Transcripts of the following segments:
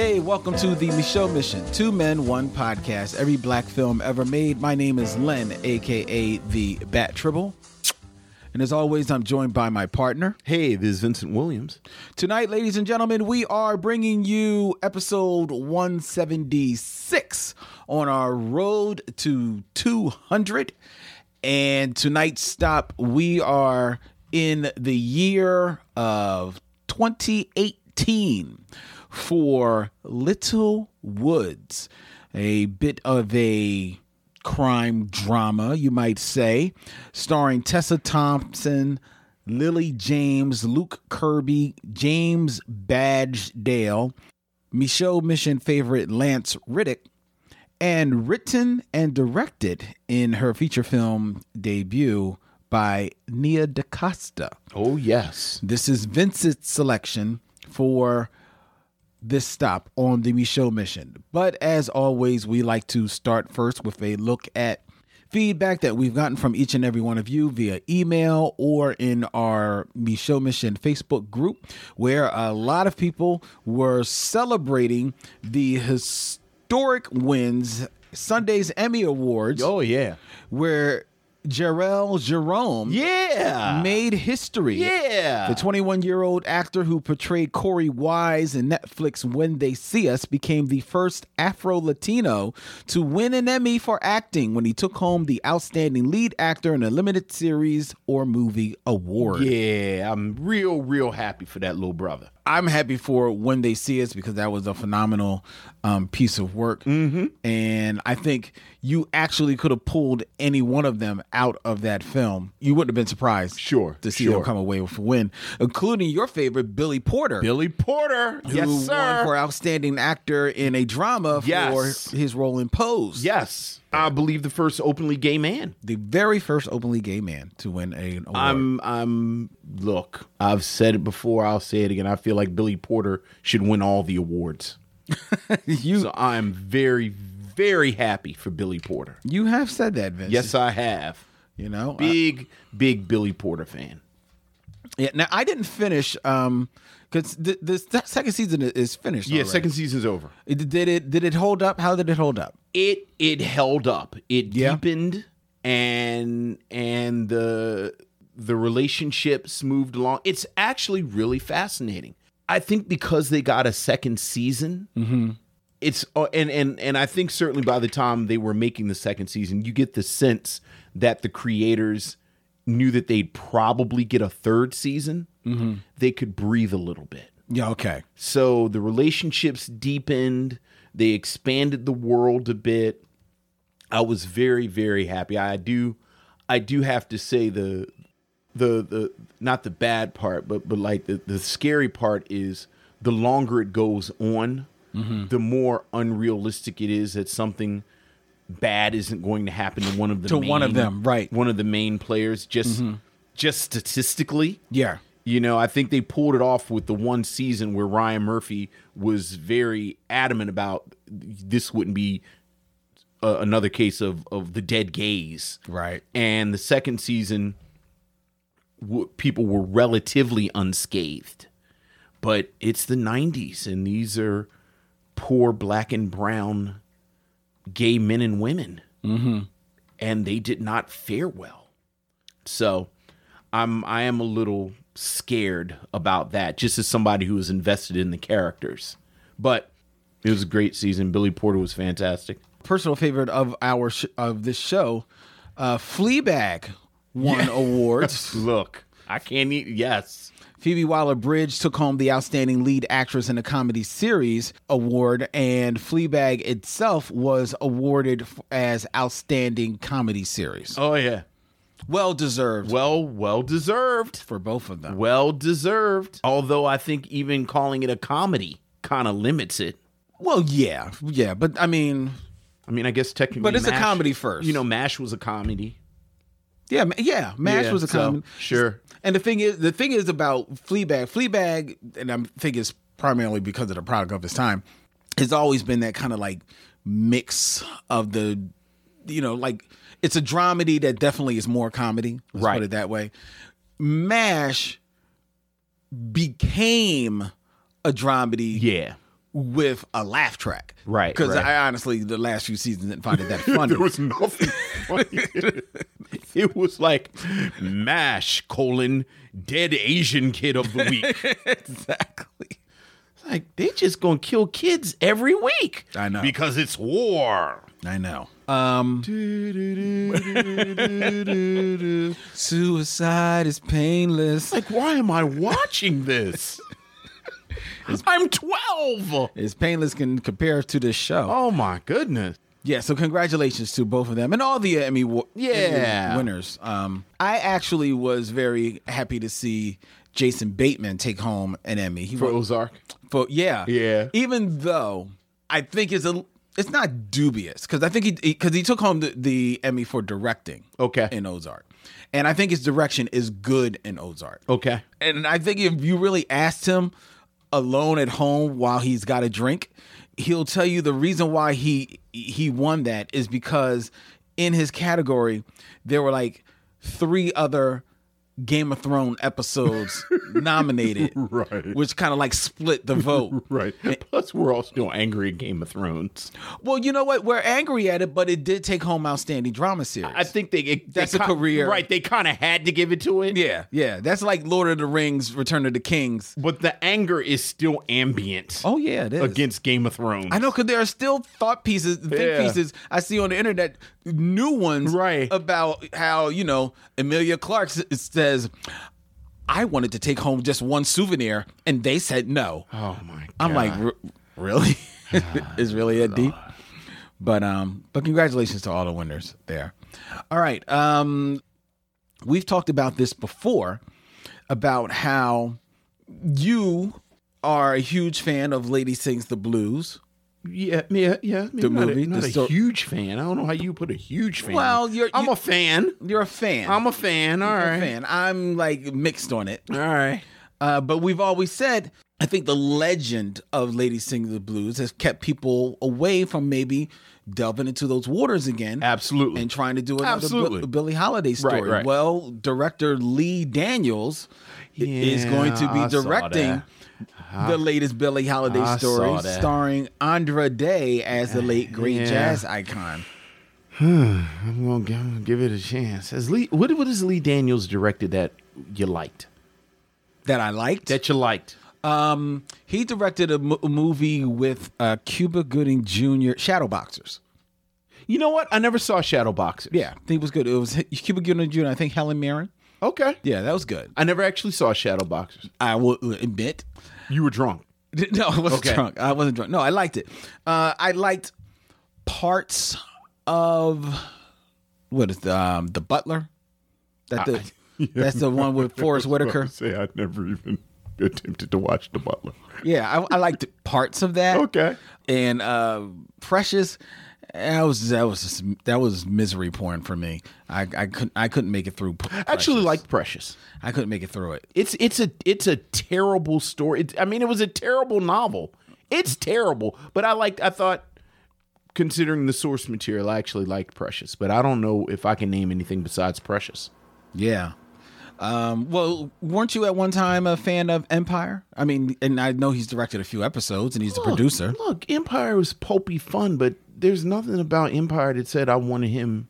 Hey, welcome to the Micheaux Mission, Two Men, One Podcast, every black film ever made. My name is Len, aka the Bat Tribble. And as always, I'm joined by my partner. Hey, this is Vincent Williams. Tonight, ladies and gentlemen, we are bringing you episode 176 on our road to 200. And tonight's stop, we are in the year of 2018 for Little Woods, a bit of a crime drama, you might say, starring Tessa Thompson, Lily James, Luke Kirby, James Badgedale, Micheaux Mission favorite Lance Reddick, and written and directed in her feature film debut by Nia DaCosta. Oh, yes. This is Vincent's selection for this stop on the Micheaux mission. But as always, we like to start first with a look at feedback that we've gotten from each and every one of you via email or in our Micheaux Mission Facebook group, where a lot of people were celebrating the historic wins Sunday's Emmy Awards. Oh, yeah. Where Jharrel Jerome Yeah. made history. Yeah. The 21 year old actor who portrayed Korey Wise in Netflix When They See Us became the first Afro Latino to win an Emmy for acting when he took home the Outstanding Lead Actor in a Limited Series or Movie Award. Yeah, I'm real, real happy for that little brother. I'm happy for When They See Us because that was a phenomenal um, piece of work. Mm-hmm. And I think you actually could have pulled any one of them out of that film. You wouldn't have been surprised Sure, to see sure. them come away with a win, including your favorite, Billy Porter. Billy Porter. who yes, won for outstanding actor in a drama Yes. for his role in Pose. yes. I believe the first openly gay man. the very first openly gay man to win an award. I'm I'm look, I've said it before, I'll say it again. I feel like Billy Porter should win all the awards. you So I'm very, very happy for Billy Porter. you have said that, Vince. Yes, I have. you know. Big, big Billy Porter fan. yeah. Now I didn't finish um because the, the second season is finished. Yeah, already. second season's over. It- Did it did it hold up? How did it hold up? it it held up it Yeah. deepened and and the the relationships moved along it's actually really fascinating i think because they got a second season it's uh, and and and i think certainly by the time they were making the second season you get the sense that the creators knew that they'd probably get a third season mm-hmm. they could breathe a little bit Yeah. Okay. so the relationships deepened, they expanded the world a bit. I was very very happy. I do I do have to say the the the not the bad part, but but like the the scary part is the longer it goes on, mm-hmm. the more unrealistic it is that something bad isn't going to happen to one of the To one of them, right. One of the main players just just statistically. Yeah. You know, I think they pulled it off with the one season where Ryan Murphy was very adamant about this wouldn't be uh, another case of of the dead gaze, Right. And the second season, w- people were relatively unscathed, but it's the '90s, and these are poor black and brown gay men and women, mm-hmm. and they did not fare well. So, I'm I am a little scared about that, just as somebody who is invested in the characters. But it was a great season. Billy Porter was fantastic. Personal favorite of our sh- of this show, uh, Fleabag won awards. Look, I can't eat. Yes. Phoebe Waller-Bridge took home the Outstanding Lead Actress in a Comedy Series award, and Fleabag itself was awarded as Outstanding Comedy Series. Oh yeah. Well deserved Well, well deserved. for both of them. Well deserved. Although I think even calling it a comedy kind of limits it. Well, yeah, yeah, but I mean, I mean, I guess technically, But it's a comedy first. You know, Mash was a comedy. Yeah, yeah. Mash Yeah, was a so, comedy. sure. And the thing is, the thing is about Fleabag. Fleabag, and I think it's primarily because of the product of its time, has always been that kind of like mix of the, you know, like it's a dramedy that definitely is more comedy. Let's Right. put it that way. Mash became a dramedy Yeah. with a laugh track. Right, Because right. I honestly, the last few seasons didn't find it that funny. there was nothing funny. it was like mash colon dead Asian kid of the week. exactly. like they just gonna kill kids every week. I know. because it's war. I know. Um, suicide is painless. Like, why am I watching this? I'm 12. It's painless can compare to this show. Oh my goodness. Yeah, so congratulations to both of them and all the Emmy, wa- Yeah. Emmy winners. Um, I actually was very happy to see Jason Bateman take home an Emmy. He For Ozark. for yeah, Yeah. Even though I think it's a it's not dubious because I think he because he took home the, the Emmy for directing. Okay. in Ozark, and I think his direction is good in Ozark. Okay. And I think if you really asked him alone at home while he's got a drink, he'll tell you the reason why he he won that is because in his category there were like three other Game of Thrones episodes nominated, Right. Which kind of like split the vote. Right. Plus, we're all still angry at Game of Thrones. Well, you know what? We're angry at it, but it did take home outstanding drama series. I think they it, That's they a career. right? They kind of had to give it to it. yeah, yeah. That's like Lord of the Rings: Return of the Kings. but the anger is still ambient Oh yeah, it is. against Game of Thrones. I know because there are still thought pieces, think Yeah. pieces I see on the internet, new ones, Right. About how you know Emilia Clarke s- says, "I wanted to take home just one souvenir," and they said no. Oh my! God. I'm like, "R- really? is really that deep? But um, but congratulations to all the winners there. All right, um, we've talked about this before about how you are a huge fan of Lady Sings the Blues. Yeah, yeah, yeah. The not movie, a, not the a sto- huge fan. I don't know how you put a huge fan. Well, you're- I'm you- a fan. You're a fan. I'm a fan. All right. a fan. I'm like mixed on it. All right. Uh, but we've always said, I think the legend of Lady Singing the Blues has kept people away from maybe delving into those waters again. Absolutely. And trying to do another Absolutely. Bill- Billie Holiday story. right. right. Well, director Lee Daniels i- is going to be I directing the latest Billie Holiday I story, starring Andra Day as the late great Yeah. jazz icon. I'm gonna give, I'm gonna give it a chance. As Lee, what what has Lee Daniels directed that you liked? That I liked. That you liked? Um, he directed a, movie with uh, Cuba Gooding Jr. Shadowboxers. You know what? I never saw Shadowboxers. Yeah, I think it was good. It was Cuba Gooding Jr. I think Helen Mirren. Okay. Yeah, that was good. I never actually saw Shadowboxers. I will admit. You were drunk. No, I wasn't Okay. drunk. I wasn't drunk. No, I liked it. Uh, I liked parts of what is the um, the Butler. That the that's the one with Forest Whitaker. Say I never even attempted to watch The Butler. Yeah, I, I liked parts of that. Okay. and uh, Precious. That was that was just, that was misery porn for me. I I couldn't I couldn't make it through. P- I actually Precious. liked Precious. I couldn't make it through it. It's it's a it's a terrible story. It, I mean, it was a terrible novel. It's terrible, but I liked. I thought, considering the source material, I actually liked Precious. But I don't know if I can name anything besides Precious. Yeah. Um, well, weren't you at one time a fan of Empire? I mean, and I know he's directed a few episodes and he's the producer. Look, Empire was pulpy fun, but there's nothing about Empire that said I wanted him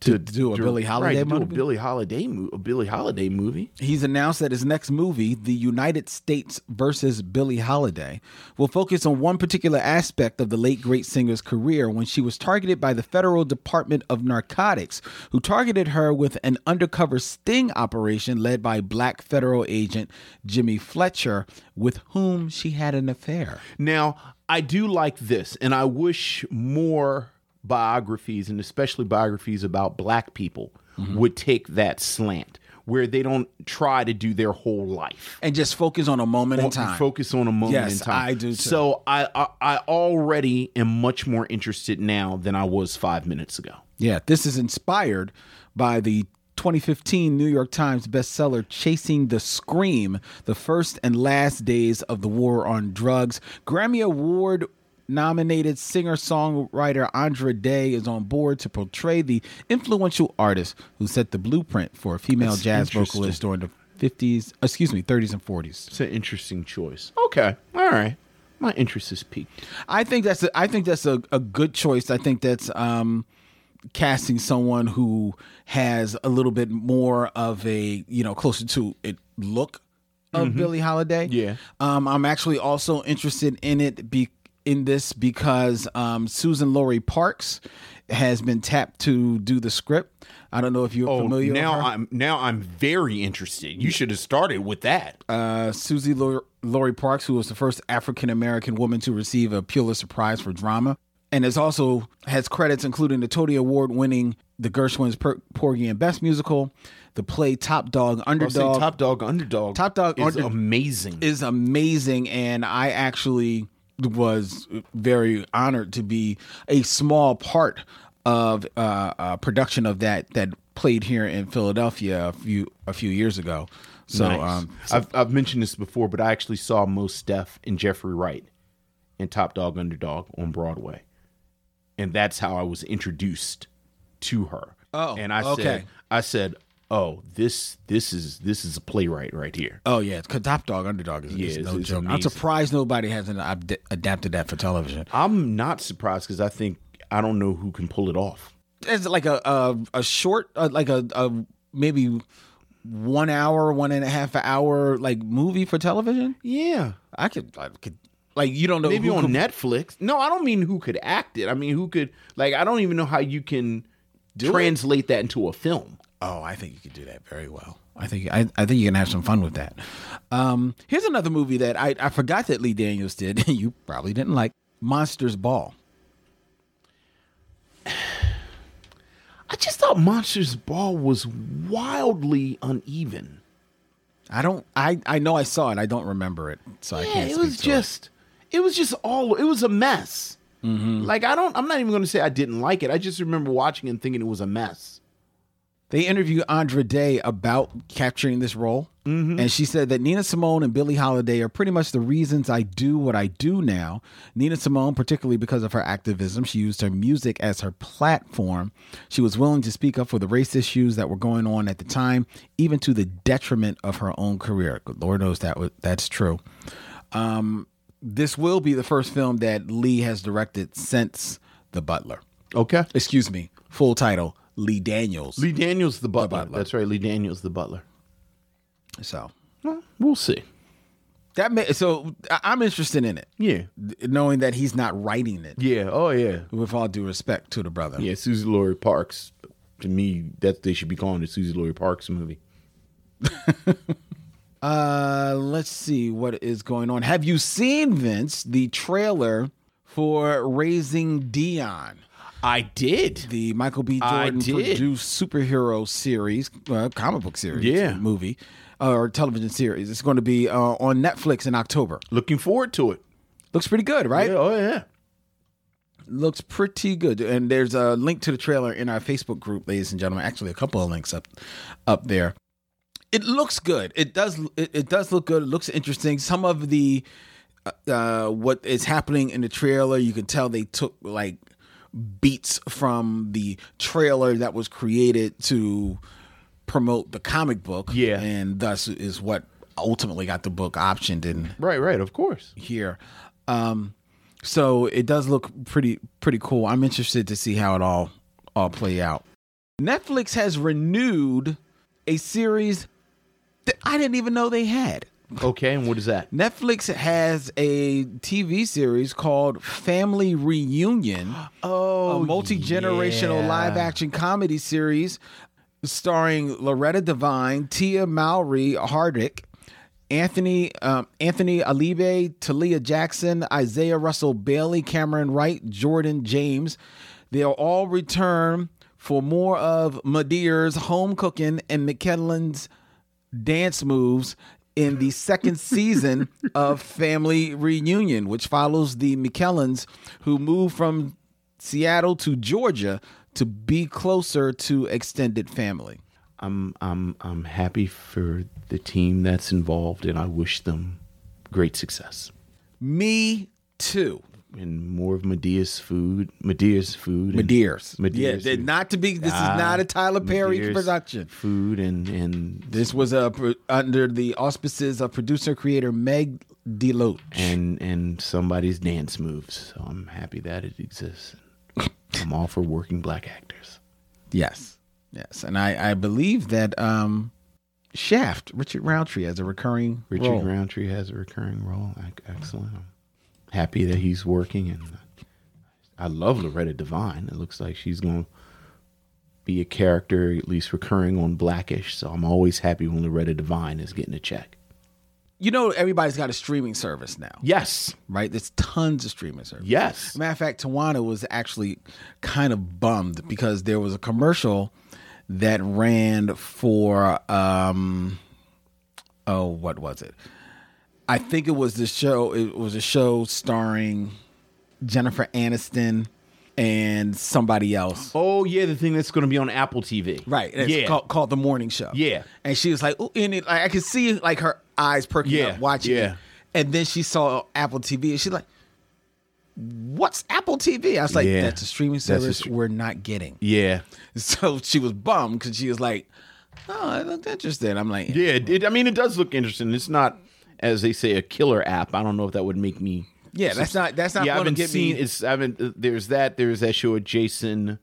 to, do a Billie Holiday right, do a movie? Billie Holiday a Billie Holiday movie. He's announced that his next movie, The United States versus Billie Holiday, will focus on one particular aspect of the late great singer's career when she was targeted by the Federal Department of Narcotics, who targeted her with an undercover sting operation led by black federal agent Jimmy Fletcher, with whom she had an affair. Now, I do like this, and I wish more biographies, and especially biographies about black people, Mm-hmm. would take that slant where they don't try to do their whole life. And just focus on a moment in time. Focus on a moment Yes, in time. I do too. So I, I I already am much more interested now than I was five minutes ago. Yeah, this is inspired by the 2015 New York Times bestseller Chasing the Scream, the first and last days of the war on drugs. Grammy Award nominated singer songwriter Andra Day is on board to portray the influential artist who set the blueprint for a female That's jazz vocalist during the 50s, excuse me, 30s and 40s. It's an interesting choice. Okay. All right. my interest is peaked. I think that's a, I think that's a, a good choice. I think that's um, casting someone who has a little bit more of a you know closer to it look of Billie Holiday. Yeah. Um, I'm actually also interested in it be in this because um, Suzan-Lori Parks has been tapped to do the script. I don't know if you're familiar. Oh, now with her. I'm now I'm very interested. You should have started with that. uh, Susie Lori Parks, who was the first African American woman to receive a Pulitzer Prize for drama, and is also has credits including the Tony Award winning The Gershwin's per- Porgy and Bess musical, the play Top Dog Underdog. Top Dog Underdog. Top Dog is Under- amazing. is amazing, and I actually was very honored to be a small part of uh, a production of that that played here in Philadelphia a few a few years ago. So, Nice. um, I've I've mentioned this before, but I actually saw Mos Def and Jeffrey Wright in Top Dog Underdog on Broadway, and that's how I was introduced to her. Oh, and I okay. said, I said, oh, this this is this is a playwright right here. Oh yeah, because Top Dog Underdog is, Yeah, is no joke. I'm surprised nobody hasn't ad- adapted that for television. I'm not surprised because I think I don't know who can pull it off. It's like a a, a short, uh, like a, a maybe one hour, one and a half hour like movie for television. Yeah, I could, I could like you don't know maybe on could- Netflix. No, I don't mean who could act it. I mean who could like. I don't even know how you can translate that into a film. Oh, I think you could do that very well. I think I, I think you can have some fun with that. Um, here's another movie that I, I forgot that Lee Daniels did. you probably didn't like Monsters Ball. I just thought Monsters Ball was wildly uneven. I don't. I I know I saw it. I don't remember it, so I Yeah, can't. it was just, it. Was just all. It was a mess. Like I don't. I'm not even going to say I didn't like it. I just remember watching and thinking it was a mess. They interviewed Andra Day about capturing this role, and she said that Nina Simone and Billie Holiday are pretty much the reasons I do what I do now. Nina Simone, particularly because of her activism, she used her music as her platform. She was willing to speak up for the race issues that were going on at the time, even to the detriment of her own career. Lord knows that was, that's true. Um, this will be the first film that Lee has directed since The Butler. Okay. Excuse me, full title Lee Daniels. Lee Daniels, the butler. butler. That's right. Lee Daniels, the butler. So Well, we'll see. that may, so I'm interested in it, Yeah. knowing that he's not writing it. Yeah. Oh yeah. With all due respect to the brother. Yeah. Susie Lori Parks. To me, that they should be calling it Susie Lori Parks movie. Uh, let's see what is going on. Have you seen Vince the trailer for Raising Dion, I did. the Michael B. Jordan produced superhero series, uh, comic book series, Yeah. movie, uh, or television series? It's going to be uh, on Netflix in October. Looking forward to it. Looks pretty good, right? Yeah, oh yeah. looks pretty good and there's a link to the trailer in our facebook group ladies and gentlemen actually a couple of links up up there it looks good it does it, it does look good it looks interesting some of the uh what is happening in the trailer you can tell they took like beats from the trailer that was created to promote the comic book Yeah. and thus is what ultimately got the book optioned in Right, right. Of course. here. Um, so it does look pretty pretty cool. I'm interested to see how it all all play out. Netflix has renewed a series that I didn't even know they had. Okay, and what is that? Netflix has a TV series called Family Reunion, Oh, a multi generational yeah. live action comedy series starring Loretta Devine, Tia Mowry-Hardrict, Anthony um, Anthony Alabi, Talia Jackson, Isaiah Russell Bailey, Cameron Wright, Jordan James. They'll all return for more of Madeire's home cooking and McKellen's dance moves in the second season of Family Reunion, which follows the McKellans who moved from Seattle to Georgia to be closer to extended family. I'm I'm I'm happy for the team that's involved, and I wish them great success. Me too. And more of Medea's food, Medea's food, and Medea's. Medea's Yeah, food. not to be. This Ah, is not a Tyler Perry Medea's production. food, and and This was a under the auspices of producer creator Meg DeLoatch. and and somebody's dance moves. So I'm happy that it exists. I'm all for working black actors. Yes, yes, and I I believe that um, Shaft Richard Roundtree has a recurring Richard role. Roundtree has a recurring role. Excellent. I'm happy that he's working, and I love Loretta Devine. It looks like she's going to be a character at least recurring on Blackish. So I'm always happy when Loretta Devine is getting a check. You know, everybody's got a streaming service now, Yes. right? There's tons of streaming services. Yes. Matter of fact, Tawana was actually kind of bummed because there was a commercial that ran for um oh what was it? I think it was the show it was a show starring Jennifer Aniston and somebody else. Oh yeah, the thing that's going to be on Apple TV. Right. Yeah. called, called The Morning Show. Yeah. And she was like, Ooh, and it, like, I could see like her eyes perking Yeah, up watching yeah. it. And then she saw Apple TV and she's like, What's Apple TV? I was like, Yeah. That's a streaming That's a service we're not getting. yeah. So she was bummed because she was like, Oh, it looked interesting. I'm like, Yeah. It, I mean, it does look interesting. It's not, as they say, a killer app. I don't know if that would make me. Yeah, that's not that's not yeah, I haven't get seen. me. It's I haven't. uh, There's that. There's that show with Jason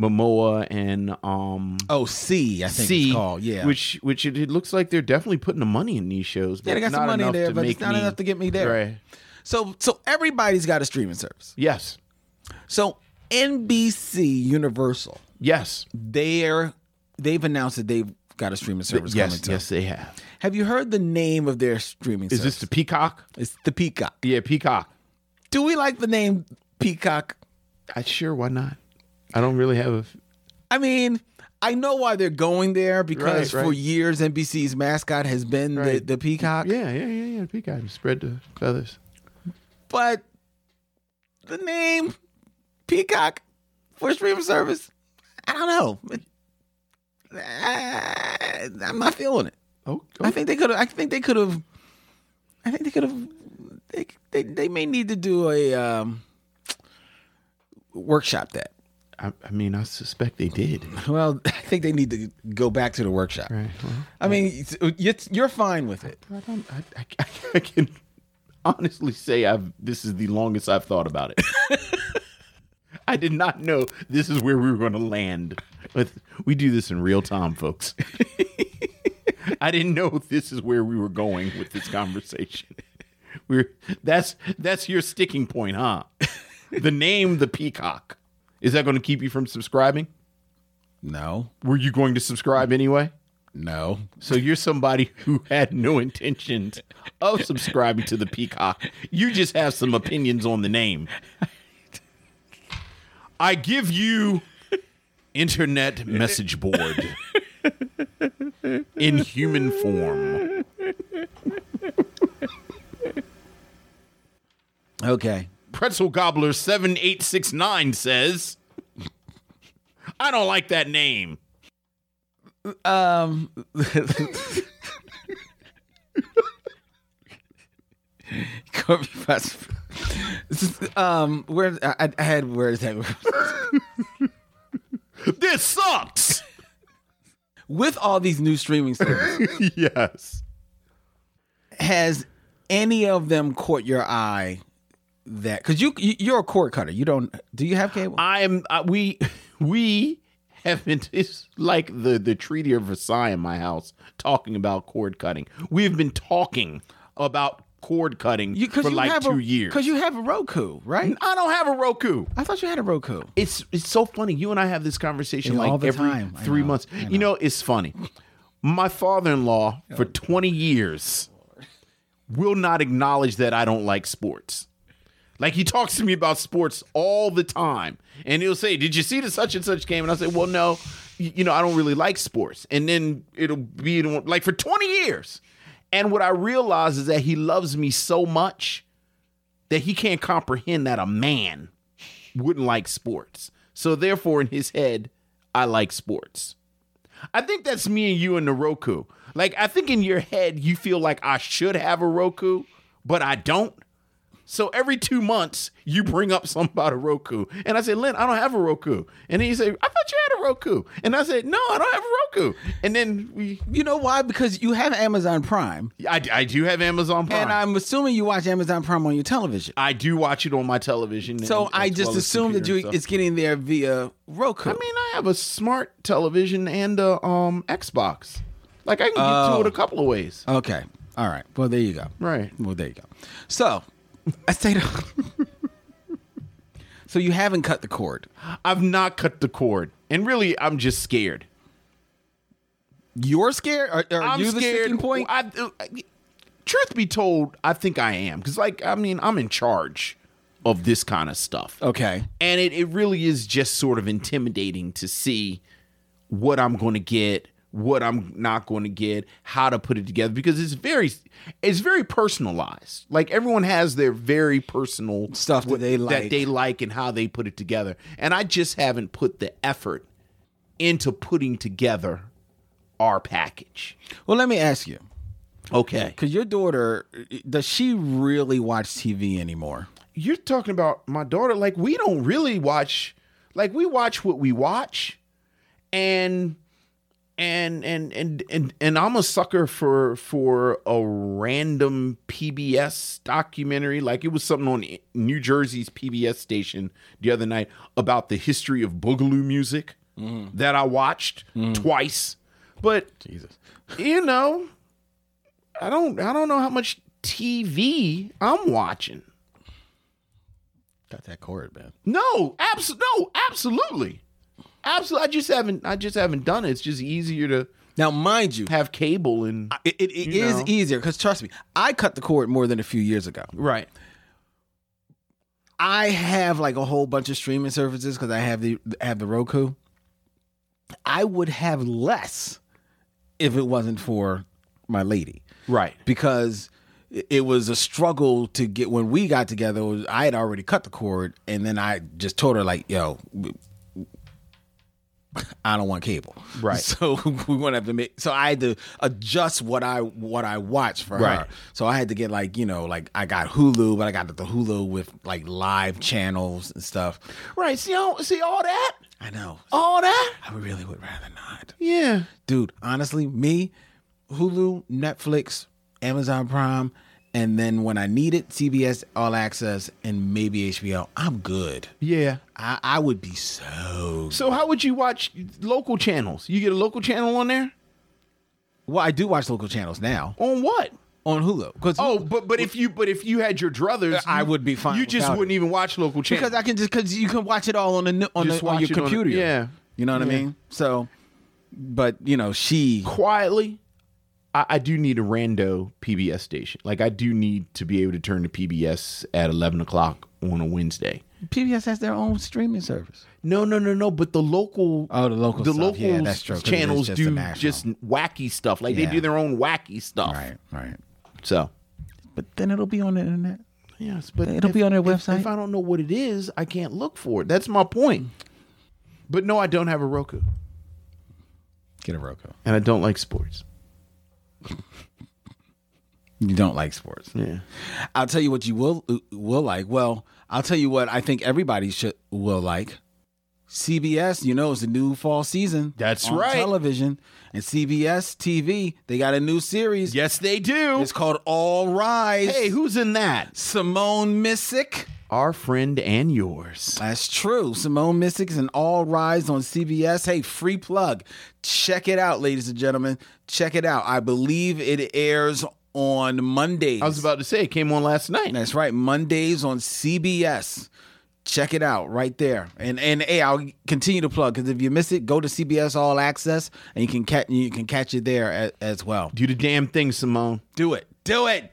Momoa and um. Oh, See, I think See, it's called. Yeah. which which it, it looks like they're definitely putting the money in these shows. Yeah, they but got some money there, but it's not me- enough to get me there. Right. so so everybody's got a streaming service. Yes. So NBC Universal, Yes. they're they've announced that they've got a streaming service coming Yes. too. Yes, they have. Have you heard the name of their streaming service? Is service? this the Peacock? it's the Peacock. Yeah, Peacock. Do we like the name Peacock? I sure. Why not? I don't really have. A, I mean, I know why they're going there because Right, for years NBC's mascot has been the, Right. the Peacock. yeah, yeah, yeah, yeah. Peacock. Spread the feathers. But the name Peacock for streaming service, I don't know. It- I, I'm not feeling it. Oh, I think they could have. I think they could have. I think they could have. They, they they may need to do a um, workshop that. I, I mean, I suspect they did. Well, I think they need to go back to the workshop. Right. Well, I mean, it's, you're fine with it. I don't. I, I, I can honestly say I've. This is the longest I've thought about it. I did not know this is where we were going to land. But we do this in real time, folks. I didn't know this is where we were going with this conversation. We're that's that's your sticking point, huh? The name, the peacock. Is that going to keep you from subscribing? No, Were you going to subscribe anyway? no. So you're somebody who had no intentions of subscribing to the Peacock. You just have some opinions on the name. I give you internet message board in human form. Okay. Pretzel Gobbler 7869 says, I don't like that name. Um. Corby Fox- This is, um, where I, I had where is that? This sucks. With all these new streaming services, yes. has any of them caught your eye? That because you you- you're a cord cutter. You don't. Do you have cable? I'm uh, we we haven't it's like the the Treaty of Versailles in my house talking about cord cutting. We've been talking about cord cutting You for like have two a, years. Because you have a Roku, right? I don't have a Roku. I thought you had a Roku. It's it's so funny. You and I have this conversation Yeah, like every time. Three know. months. I You know, it's funny. My father-in-law for 20 years will not acknowledge that I don't like sports. Like he talks to me about sports all the time, and he'll say, "Did you see the such and such game?" And I'll say, "Well, no, you know, I don't really like sports." And then it'll be like for 20 years. And what I realize is that he loves me so much that he can't comprehend that a man wouldn't like sports. So therefore, in his head, I like sports. I think that's me and you and the Roku. Like I think in your head you feel like I should have a Roku, but I don't. So every two months, you bring up something about a Roku. And I said, Lynn, I don't have a Roku. And then he said, I thought you had a Roku. And I said, No, I don't have a Roku. And then we, You know why? Because you have Amazon Prime, I, I do have Amazon Prime. and I'm assuming you watch Amazon Prime on your television. I do watch it on my television. So and- I just well assume that you it's getting there via Roku. I mean, I have a smart television and a um Xbox. Like I can get Oh. to it a couple of ways. okay, all right. Well, there you go. Right. Well, there you go. So I say, so you haven't cut the cord. I've not cut the cord, and really, I'm just scared. You're scared? Are, are I'm you the scared. sticking point? I, uh, truth be told, I think I am because, like, I mean, I'm in charge of this kind of stuff. okay. And it, it really is just sort of intimidating to see what I'm going to get, what I'm not going to get, how to put it together because it's very it's very personalized. Like everyone has their very personal Stuff that they like. that they like and how they put it together. And I just haven't put the effort into putting together our package. Well, let me ask you, Okay. because your daughter does she really watch TV anymore? You're talking about my daughter like we don't really watch like we watch what we watch and and and and and, and I'm a sucker for for a random PBS documentary. Like it was something on New Jersey's PBS station the other night about the history of boogaloo music mm. that I watched mm. twice. But Jesus. you know I don't I don't know how much TV I'm watching. Got that cord, man. no, abs- no, absolutely, absolutely. I just haven't, I just haven't done it. It's just easier to Now, mind you, have cable and it, it, is know. easier because trust me, I cut the cord more than a few years ago. right. I have like a whole bunch of streaming services because I have the have the Roku. I would have less if it wasn't for my lady Right. because it- it was a struggle to get when we got together. I had already cut the cord, and then I just told her like, "Yo, I don't want cable." Right. So we want to have to make. So I had to adjust what I what I watch for Right. her. So I had to get like you know like I got Hulu, but I got the Hulu with like live channels and stuff. Right. See all, see all that, I know. all that. I really would rather not, Yeah. dude. Honestly, me, Hulu, Netflix, Amazon Prime, and then when I need it, CBS All Access and maybe HBO. I'm good. Yeah. I, I would be so. So how would you watch local channels? You get a local channel on there Well, I do watch local channels now on what? on Hulu because Oh, but but if you but if you had your druthers, I you- would be fine You just without wouldn't it. even watch local channels because I can just because you can watch it all on the on, Just the, on watch your it on computer. yeah. you know what I mean. So, but you know, she quietly. I, I do need a rando PBS station. Like I do need to be able to turn to PBS at eleven o'clock on a Wednesday. PBS has their own streaming service. No, no, no, no. But the local, Oh, the local the local Yeah, that's true, 'cause it's channels just do just wacky stuff. Like Yeah. they do their own wacky stuff. Right, right. So But then it'll be on the internet. yes, but It'll if- be on their if- website. If I don't know what it is, I can't look for it. That's my point. But no, I don't have a Roku, Get a Roku. and I don't like sports. You don't like sports. Yeah. I'll tell you what you will will like. Well, I'll tell you what I think everybody should will like. CBS, you know, it's a new fall season. That's on right. Television and CBS TV, they got a new series. Yes, they do. It's called All Rise. Hey, who's in that? Simone Missick. Our friend and yours. That's true. Simone Missick is an All Rise on CBS. Hey, free plug. Check it out, ladies and gentlemen. Check it out. I believe it airs on Mondays. I was about to say it came on last night. That's right. Mondays on CBS. Check it out right there. And and hey, I'll continue to plug because if you miss it, go to CBS All Access and you can catch you can catch it there as, as well. Do the damn thing, Simone. Do it. Do it.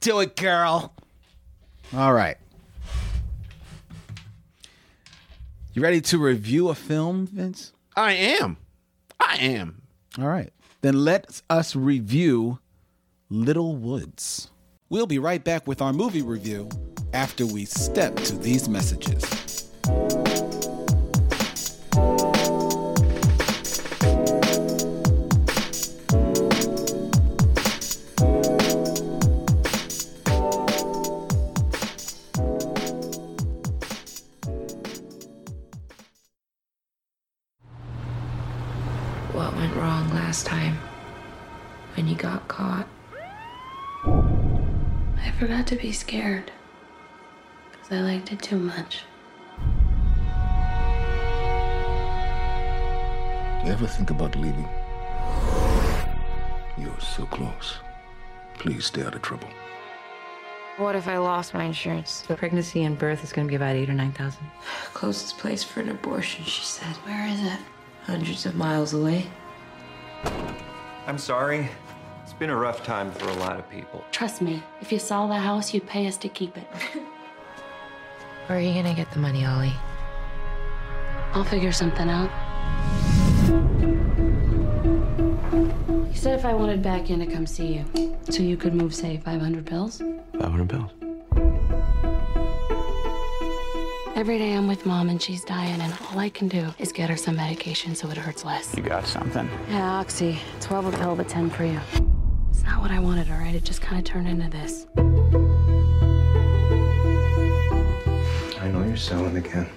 Do it, girl. All right. You ready to review a film, Vince? I am. I am. All right. Then let us review Little Woods. We'll be right back with our movie review after we step to these messages. What went wrong last time when you got caught? I forgot to be scared because I liked it too much. You ever think about leaving? You're so close. Please stay out of trouble. What if I lost my insurance? The pregnancy and birth is going to be about eight or nine thousand. Closest place for an abortion, she said. Where is it? Hundreds of miles away. I'm sorry. It's been a rough time for a lot of people. Trust me, if you saw the house, you'd pay us to keep it. Where are you going to get the money, Ollie? I'll figure something out. You said if I wanted back in to come see you, so you could move, say, 500 pills? 500 bills. Every day I'm with mom and she's dying, and all I can do is get her some medication so it hurts less. You got something. Yeah, Oxy. 12 a pill, but 10 for you. It's not what I wanted, all right? It just kind of turned into this. I know you're selling again.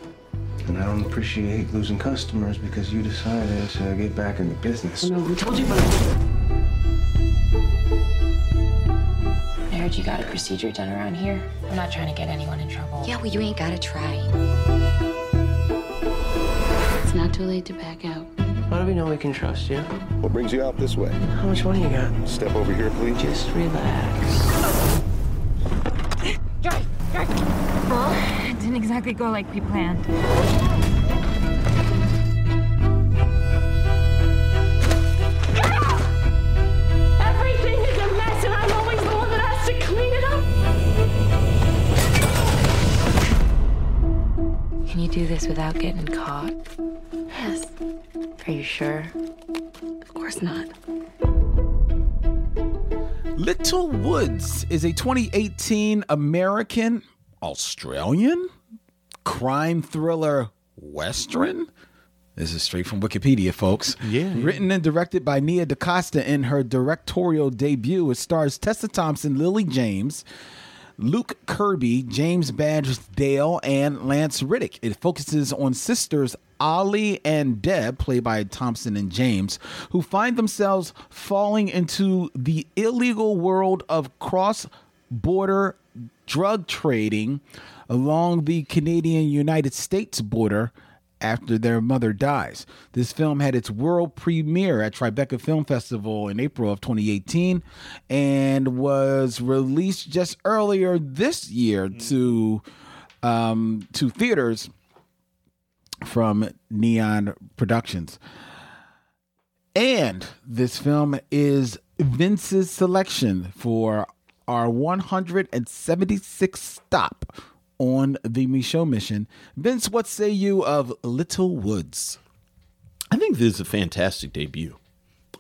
And I don't appreciate losing customers because you decided to get back in the business. No, who told you about I heard you got a procedure done around here. I'm not trying to get anyone in trouble. Yeah, well, you ain't got to try. It's not too late to back out. How do we know we can trust you? What brings you out this way? How much money you got? Step over here, please. Just relax. It didn't exactly go like we planned. Can you do this without getting caught? Yes, Are you sure? of course not. Little Woods is a 2018 American Australian crime thriller western. This is straight from Wikipedia, folks. Yeah, yeah. Written and directed by Nia DaCosta in her directorial debut. It stars Tessa Thompson, Lily James, Luke Kirby, James Badge Dale, and Lance Reddick. It focuses on sisters Ollie and Deb, played by Thompson and James, who find themselves falling into the illegal world of cross border drug trading along the Canadian United States border after their mother dies. This film had its world premiere at Tribeca Film Festival in April of 2018 and was released just earlier this year to um, to theaters from Neon Productions. And this film is Vince's selection for our 176th stop on the Micheaux mission. Vince, what say you of Little Woods? I think this is a fantastic debut.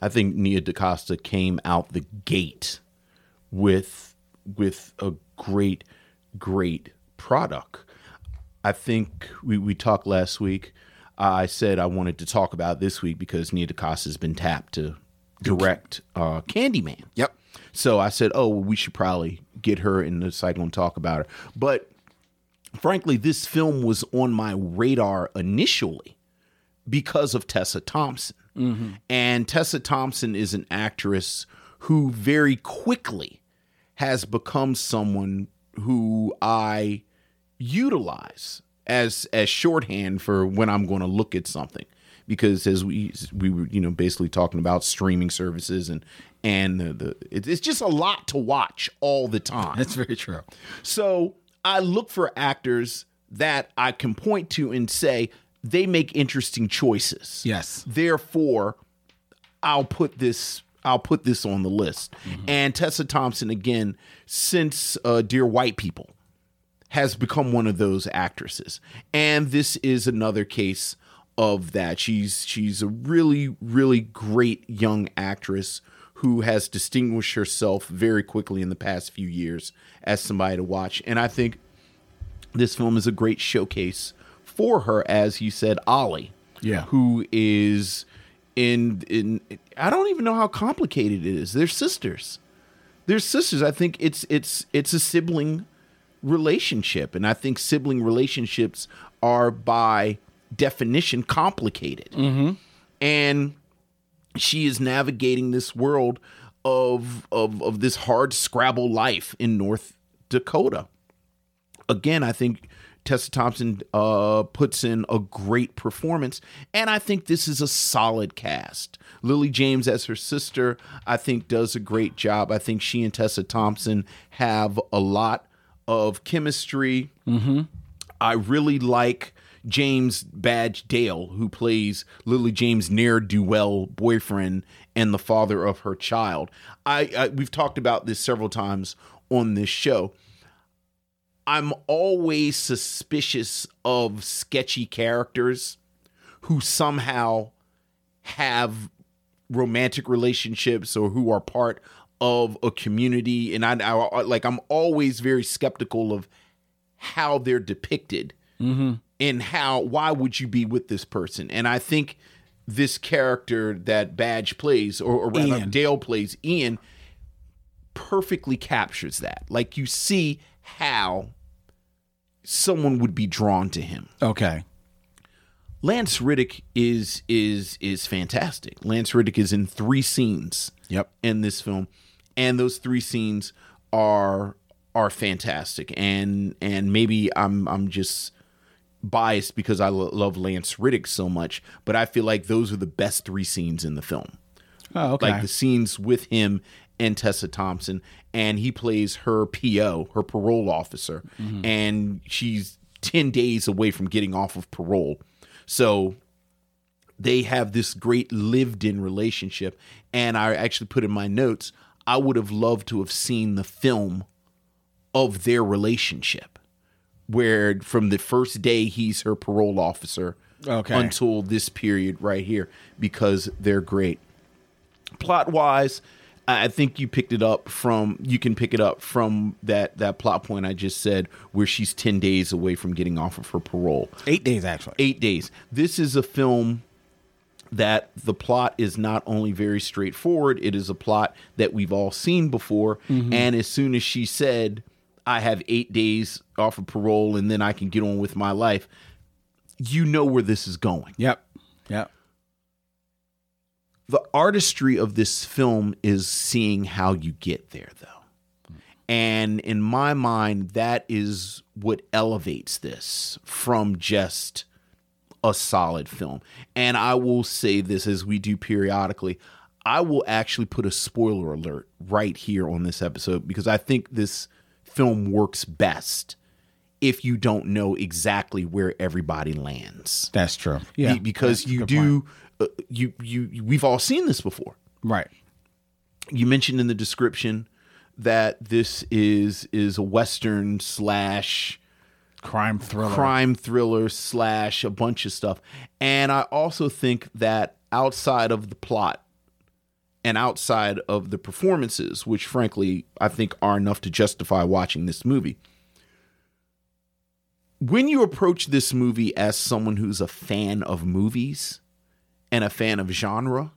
I think Nia DaCosta came out the gate with with a great, great product. I think we, we talked last week. I said I wanted to talk about this week because Nia DaCosta has been tapped to direct uh, Candyman. Yep. So I said, oh, well, we should probably get her in the cycle and talk about her. But frankly, this film was on my radar initially because of Tessa Thompson. Mm-hmm. And Tessa Thompson is an actress who very quickly has become someone who I utilize as as shorthand for when I'm going to look at something because as we we were you know basically talking about streaming services and and the, the it's just a lot to watch all the time. That's very true. So I look for actors that I can point to and say they make interesting choices. Yes. Therefore, I'll put this I'll put this on the list. And Tessa Thompson again, since uh, Dear White People, has become one of those actresses. And this is another case of that. She's she's a really really great young actress who has distinguished herself very quickly in the past few years as somebody to watch. And I think this film is a great showcase for her as you said Ollie. Yeah. Who is in in I don't even know how complicated it is. They're sisters. They're sisters. I think it's it's it's a sibling relationship and I think sibling relationships are by definition complicated. Mm-hmm. And she is navigating this world of of of this hard scrabble life in North Dakota. Again, I think Tessa Thompson uh, puts in a great performance, and I think this is a solid cast. Lily James as her sister, I think, does a great job. I think she and Tessa Thompson have a lot of chemistry. Mm-hmm. I really like James Badge Dale, who plays Lily James' ne'er do well boyfriend and the father of her child. I, I we've talked about this several times on this show. I'm always suspicious of sketchy characters who somehow have romantic relationships or who are part of a community and I, I like I'm always very skeptical of how they're depicted mm-hmm. And how why would you be with this person and I think this character that Badge plays or, or rather Ian. Dale plays Ian perfectly captures that like you see how someone would be drawn to him Okay. Lance Reddick is is is fantastic. Lance Reddick is in three scenes Yep. in this film, and those three scenes are are fantastic. And and maybe I'm I'm just biased because I lo- love Lance Reddick so much, but I feel like those are the best three scenes in the film Oh, okay. like the scenes with him and Tessa Thompson, and he plays her PO, her parole officer, mm-hmm. and she's 10 days away from getting off of parole. So they have this great lived in relationship. And I actually put in my notes, I would have loved to have seen the film of their relationship, where from the first day he's her parole officer Okay. until this period right here, because they're great. Plot wise i think you picked it up from you can pick it up from that that plot point i just said where she's 10 days away from getting off of her parole. Eight days actually. eight days. This is a film that the plot is not only very straightforward it is a plot that we've all seen before. Mm-hmm. And as soon as she said i have eight days off of parole and then i can get on with my life you know where this is going Yep. Yep. the artistry of this film is seeing how you get there though and in my mind that is what elevates this from just a solid film and i will say this as we do periodically i will actually put a spoiler alert right here on this episode because i think this film works best if you don't know exactly where everybody lands That's true. Be- Yeah. because you do uh, you, you you we've all seen this before Right. you mentioned in the description that this is is a western slash Crime thriller. crime thriller slash a bunch of stuff and i also think that outside of the plot and outside of the performances which frankly i think are enough to justify watching this movie when you approach this movie as someone who's a fan of movies and a fan of genre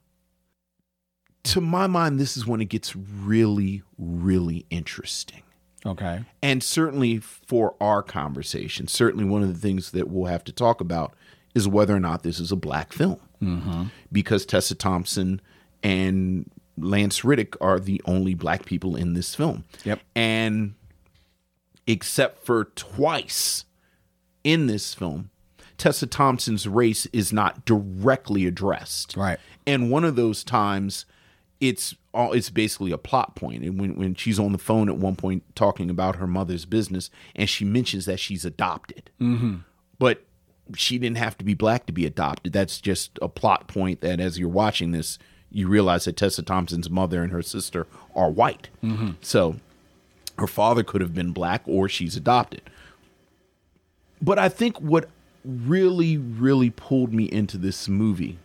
to my mind this is when it gets really really interesting Okay. and certainly for our conversation, certainly one of the things that we'll have to talk about is whether or not this is a black film. Mm-hmm. Because Tessa Thompson and Lance Reddick are the only black people in this film. Yep. And except for twice in this film, Tessa Thompson's race is not directly addressed. Right. And one of those times, it's all it's basically a plot point. And when when she's on the phone at one point talking about her mother's business, and she mentions that she's adopted, mm-hmm. but she didn't have to be black to be adopted. That's just a plot point that as you're watching this, you realize that Tessa Thompson's mother and her sister are white. Mm-hmm. So her father could have been black or she's adopted. But I think what really, really pulled me into this movie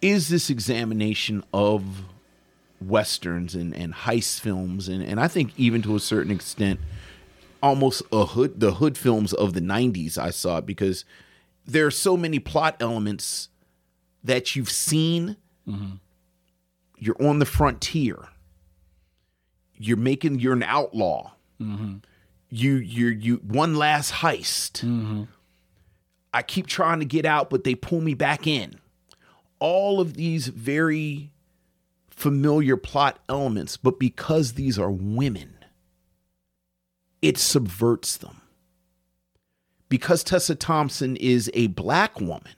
is this examination of westerns and, and heist films and, and I think even to a certain extent almost a hood the hood films of the 90s I saw it because there are so many plot elements that you've seen mm-hmm. you're on the frontier. You're making you're an outlaw. Mm-hmm. You you you one last heist. Mm-hmm. I keep trying to get out but they pull me back in. All of these very familiar plot elements, but because these are women, it subverts them. Because Tessa Thompson is a black woman,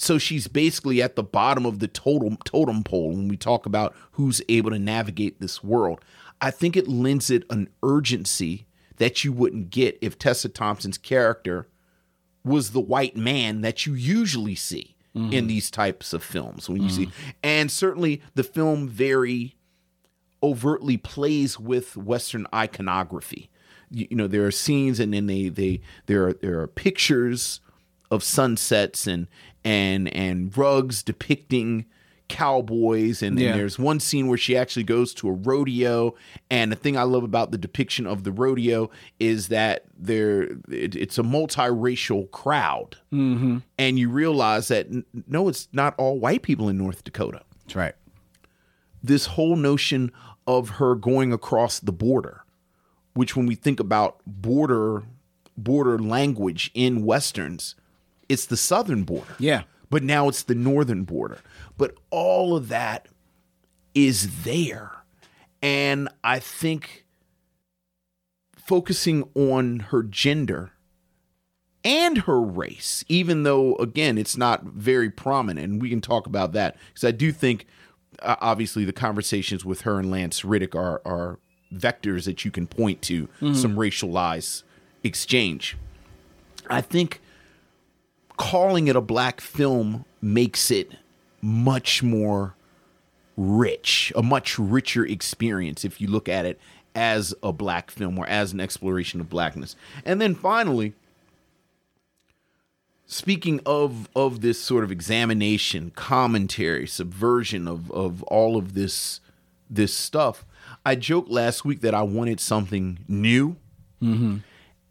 so she's basically at the bottom of the totem totem pole when we talk about who's able to navigate this world. I think it lends it an urgency that you wouldn't get if Tessa Thompson's character was the white man that you usually see in mm-hmm. these types of films. When you see mm-hmm. and certainly the film very overtly plays with western iconography. You, you know there are scenes and then they they there are there are pictures of sunsets and and and rugs depicting cowboys. And, and there's one scene where she actually goes to a rodeo. And the thing i love about the depiction of the rodeo is that there it, it's a multiracial crowd. Mm-hmm. and you realize that no it's not all white people in north dakota. That's right. this whole notion of her going across the border which when we think about border border language in westerns it's the southern border. Yeah. but now it's the northern border. But all of that is there. And i think focusing on her gender and her race even though again it's not very prominent and we can talk about that because i do think uh, obviously the conversations with her and lance reddick are are vectors that you can point to some racialized exchange. I think calling it a black film makes it much more rich, a much richer experience if you look at it as a black film or as an exploration of blackness. And then finally, speaking of of this sort of examination, commentary, subversion of of all of this this stuff, I joked last week that I wanted something new mm-hmm.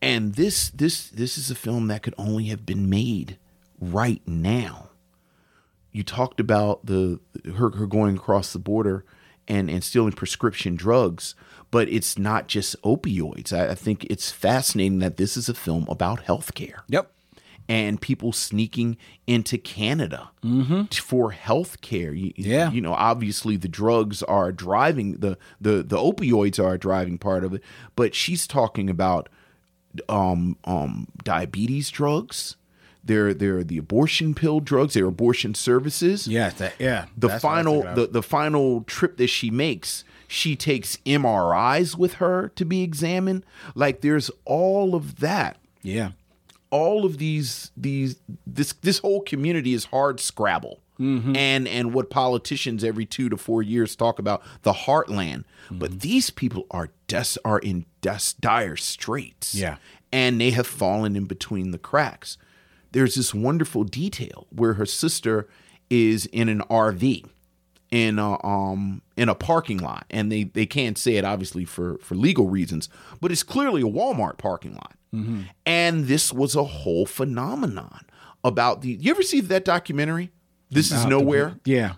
And this this this is a film that could only have been made right now you talked about the her, her going across the border and and stealing prescription drugs but it's not just opioids I, I think it's fascinating that this is a film about healthcare Yep. and people sneaking into Canada mm-hmm. t- for health care. You, Yeah. you know, obviously the drugs are driving the the the opioids are a driving part of it, but she's talking about um um diabetes drugs. There there are the abortion pill drugs. There are abortion services Yeah. That, yeah. the final the, the final trip that she makes she takes mris with her to be examined like there's all of that yeah. all of these these this this whole community is hard scrabble and and what politicians every two to four years talk about the heartland but these people are des- are in des- dire straits. Yeah. and they have fallen in between the cracks. There's this wonderful detail where her sister is in an rv in a um in a parking lot. And they they can't say it obviously for for legal reasons but it's clearly a Walmart parking lot. And this was a whole phenomenon about the you ever see that documentary? This is About the- nowhere? Yeah.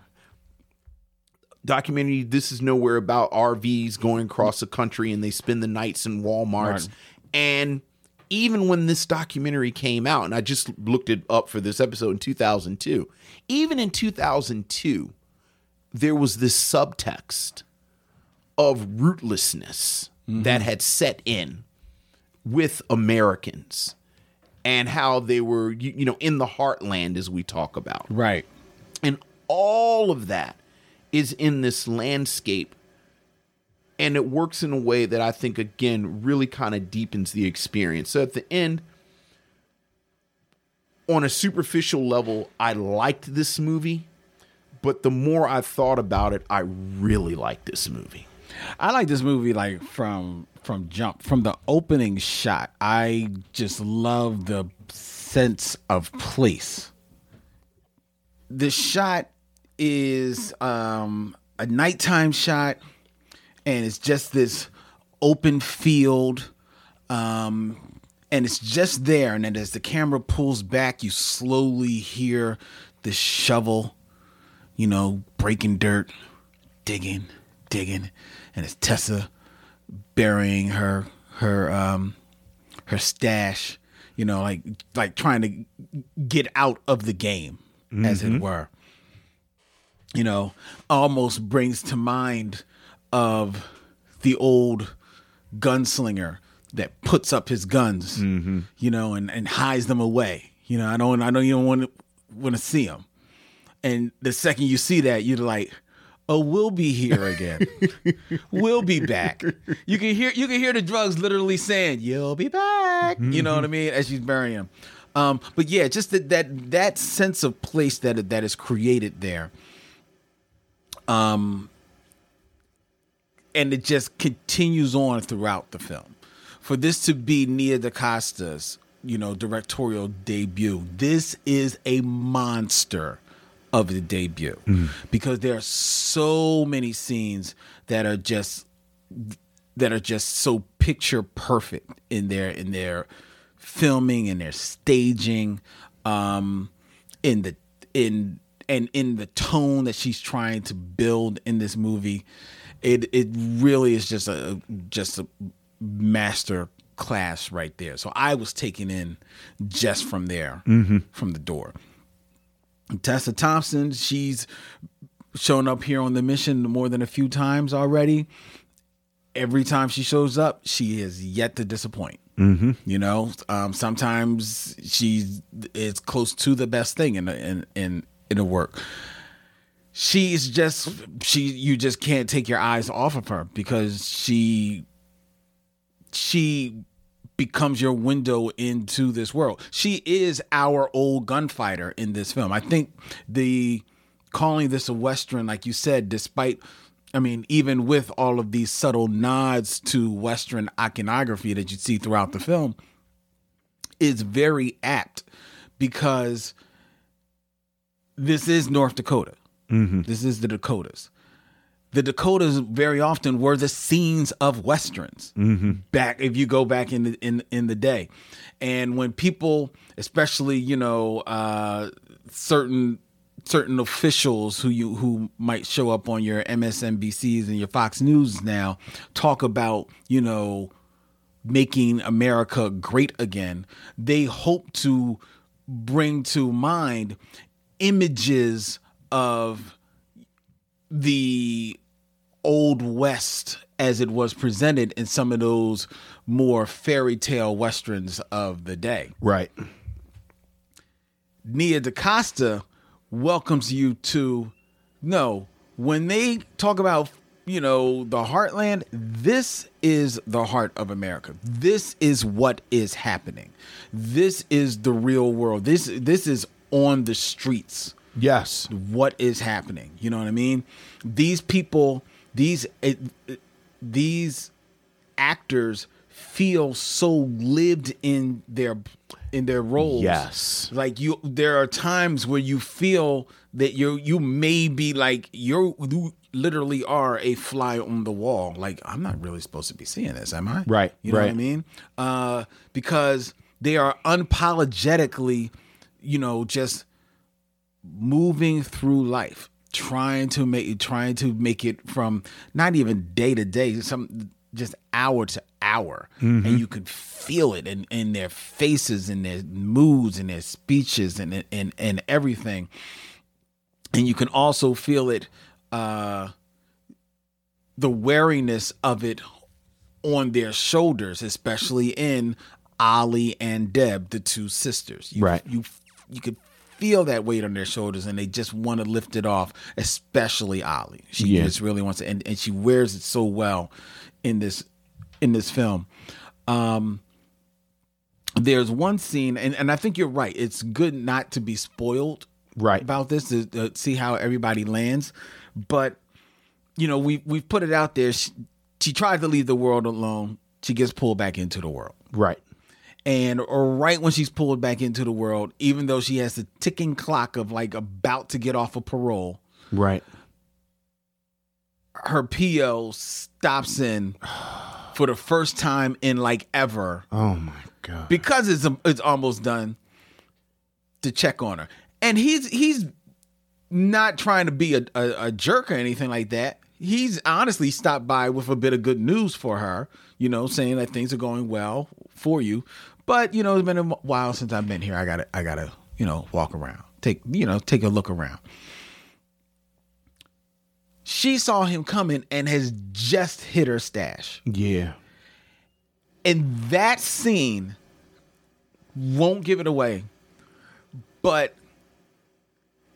Documentary this is nowhere about RVs going across the country and they spend the nights in Walmarts Right. and even when this documentary came out and I just looked it up for this episode in 2002 even in 2002 there was this subtext of rootlessness mm-hmm. that had set in with Americans and how they were you, you know in the heartland as we talk about Right. and all of that is in this landscape. And it works in a way that I think, again, really kind of deepens the experience. So at the end, on a superficial level, I liked this movie. But the more I thought about it, I really liked this movie. I like this movie like from from jump from the opening shot. I just love the sense of place. The shot is um a nighttime shot and it's just this open field um and it's just there and then as the camera pulls back you slowly hear the shovel you know breaking dirt digging digging and it's tessa burying her her um her stash you know like like trying to get out of the game as it were you know, almost brings to mind of the old gunslinger that puts up his guns, you know, and, and hides them away. You know, I don't I don't even want to want to see them. And the second you see that, you're like, "Oh, we'll be here again. we'll be back." You can hear you can hear the drugs literally saying, "You'll be back." You know what I mean? As she's burying him. Um, but yeah, just that that that sense of place that that is created there. Um, and it just continues on throughout the film. For this to be Nia DaCosta's, you know, directorial debut, this is a monster of the debut because there are so many scenes that are just that are just so picture perfect in their in their filming and their staging um in the in and in the tone that she's trying to build in this movie it it really is just a just a master class right there so i was taken in just from there from the door tessa thompson she's shown up here on the mission more than a few times already every time she shows up, she is yet to disappoint. Mm-hmm. You know, um, sometimes she is close to the best thing in in in in a work. She's just she. You just can't take your eyes off of her because she she becomes your window into this world. She is our old gunfighter in this film. I think the calling this a western, like you said, despite I mean, even with all of these subtle nods to Western iconography that you see throughout the film, is very apt because this is North Dakota. This is the Dakotas. The Dakotas very often were the scenes of westerns back if you go back in the in in the day, and when people, especially you know, uh, certain certain officials who you who might show up on your MSNBCs and your Fox News now talk about you know making America great again. They hope to bring to mind images of the old west as it was presented in some of those more fairy tale westerns of the day. Right. Nia DaCosta welcomes you to no, when they talk about you know the heartland, this is the heart of America. This is what is happening. This is the real world. This this is on the streets Yes. what is happening. You know what I mean? These people, these it, it- these actors feel so lived in their in their roles. Yes. Like you there are times where you feel that you you may be like you're you literally are a fly on the wall. Like I'm not really supposed to be seeing this, am I? Right, You know what I mean? Uh because they are unapologetically, you know, just moving through life trying to make trying to make it from not even day to day some just hour to hour. And you could feel it in, in their faces and their moods and their speeches and and and everything. And you can also feel it uh the wariness of it on their shoulders especially in Ollie and Deb the two sisters. You, Right. you you could feel that weight on their shoulders and they just want to lift it off especially Ollie. she Yeah. just really wants to and, and she wears it so well in this in this film um there's one scene and, and I think you're right it's good not to be spoiled Right. about this to, to see how everybody lands but you know we we've put it out there she, she tried to leave the world alone she gets pulled back into the world Right. And right when she's pulled back into the world even though she has the ticking clock of like about to get off of parole Right. her PO stops in for the first time in like ever Oh my god. because it's um, it's almost done to check on her. And he's he's not trying to be a, a, a jerk or anything like that. He's honestly stopped by with a bit of good news for her, you know, saying that things are going well for you. But you know, it's been a while since I've been here. I gotta I gotta you know walk around, take you know take a look around. she saw him coming and has just hit her stash. Yeah. And that scene won't give it away, but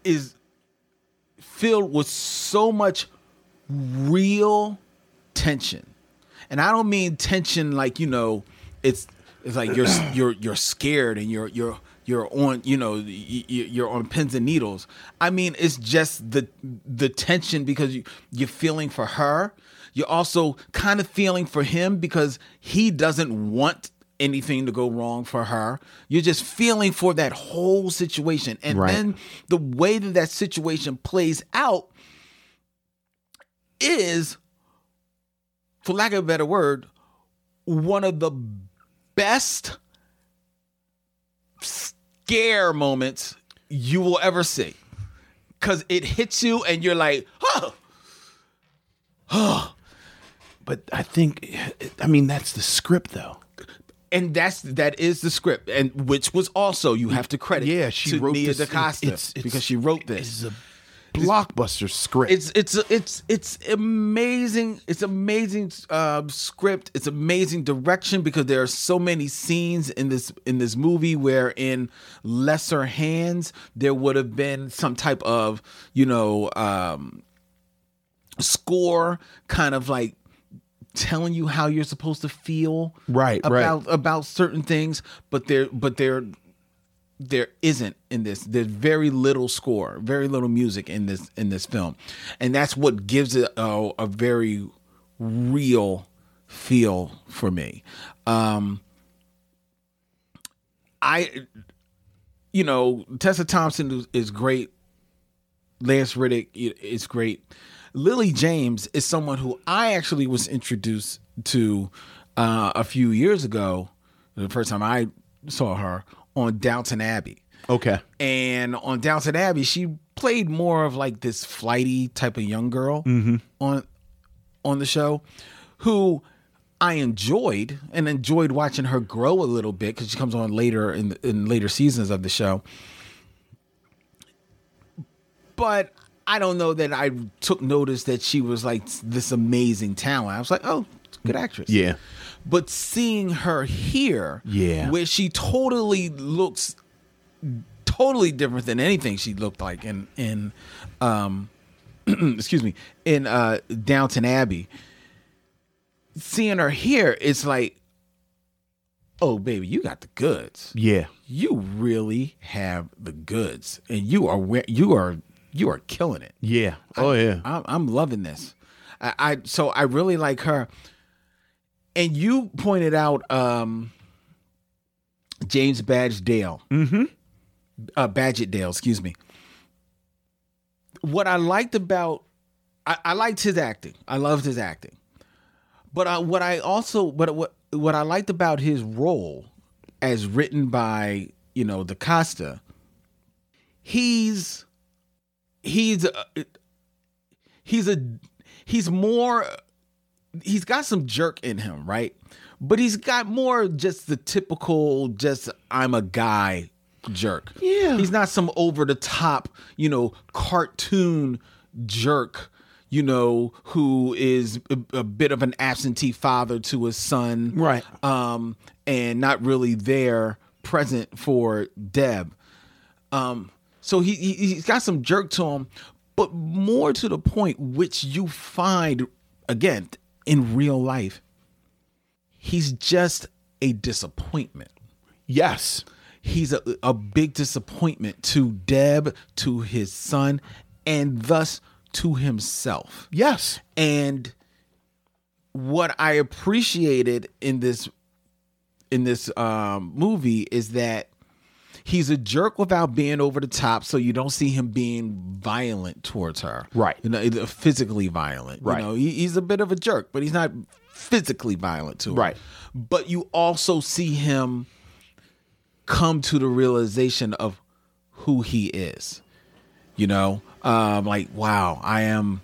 is filled with so much real tension. And I don't mean tension like, you know, it's it's like you're you're you're scared and you're you're you're on you know you're on pins and needles. I mean it's just the the tension because you you're feeling for her. You're also kind of feeling for him because he doesn't want anything to go wrong for her. You're just feeling for that whole situation. And Right. then the way that that situation plays out is for lack of a better word, one of the best scare moments you will ever see. Cause it hits you and you're like, oh, But I think, I mean, that's the script, though. and that's that is the script, and which was also you have to credit. Yeah, she to wrote Nia this. DaCosta It's- it's- because she wrote this. It's a blockbuster script. It's it's it's it's amazing. It's amazing uh, script. It's amazing direction because there are so many scenes in this in this movie where in lesser hands there would have been some type of you know um, score, kind of like telling you how you're supposed to feel Right, right. about about certain things, but there but there there isn't in this. There's very little score very little music in this in this film. And that's what gives it a, a very real feel for me. Um i you know tessa thompson is, great. Lance reddick is great. Lily james is someone who i actually was introduced to uh, a few years ago. The first time i saw her on downton abbey okay. and on Downton Abbey, she played more of like this flighty type of young girl mm-hmm. on on the show, who I enjoyed and enjoyed watching her grow a little bit because she comes on later in in later seasons of the show. But I don't know that I took notice that she was like this amazing talent. I was like, oh, good actress. Yeah. But seeing her here, Yeah. where she totally looks totally different than anything she looked like in in um excuse me in uh Downton Abbey. Seeing her here, it's like, oh baby, you got the goods. Yeah. You really have the goods, and you are where you are. You are killing it. Yeah. Oh, yeah. I'm, I'm loving this. I, I so I really like her. And you pointed out um James Badge Dale. Mm-hmm. Uh Badgett Dale, excuse me. What I liked about I, I liked his acting. I loved his acting. But I, what I also but what what I liked about his role as written by, you know, the Costa, he's he's a, he's a he's more he's got some jerk in him, right? But he's got more just the typical just I'm a guy jerk. Yeah. He's not some over the top, you know, cartoon jerk, you know, who is a, a bit of an absentee father to his son. Right. Um and not really there present for Deb. Um, so he, he he's got some jerk to him, but more to the point, which you find again in real life. He's just a disappointment. Yes. He's a, a big disappointment to Deb, to his son, and thus to himself. Yes. And what I appreciated in this in this um, movie is that he's a jerk without being over the top, so you don't see him being violent towards her. Right. You know, physically violent. Right. You know, he, he's a bit of a jerk, but he's not physically violent to her. Right. But you also see him come to the realization of who he is. You know, um, like wow, I am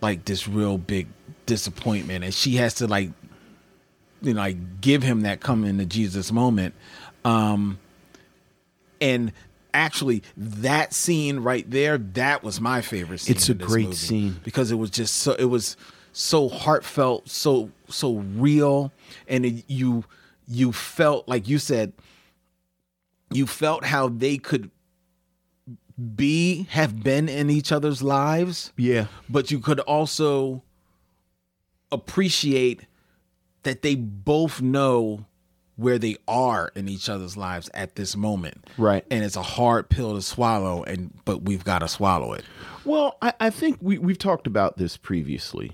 like this real big disappointment, and she has to like, you know, like give him that coming to Jesus moment. Um, and actually that scene right there, that was my favorite scene. It's a great movie. scene. because it was just so it was so heartfelt, so so real, and it, you you felt like you said you felt how they could be have been in each other's lives Yeah. but you could also appreciate that they both know where they are in each other's lives at this moment. Right. and it's a hard pill to swallow and but we've got to swallow it. Well, I, I think we, we've talked about this previously.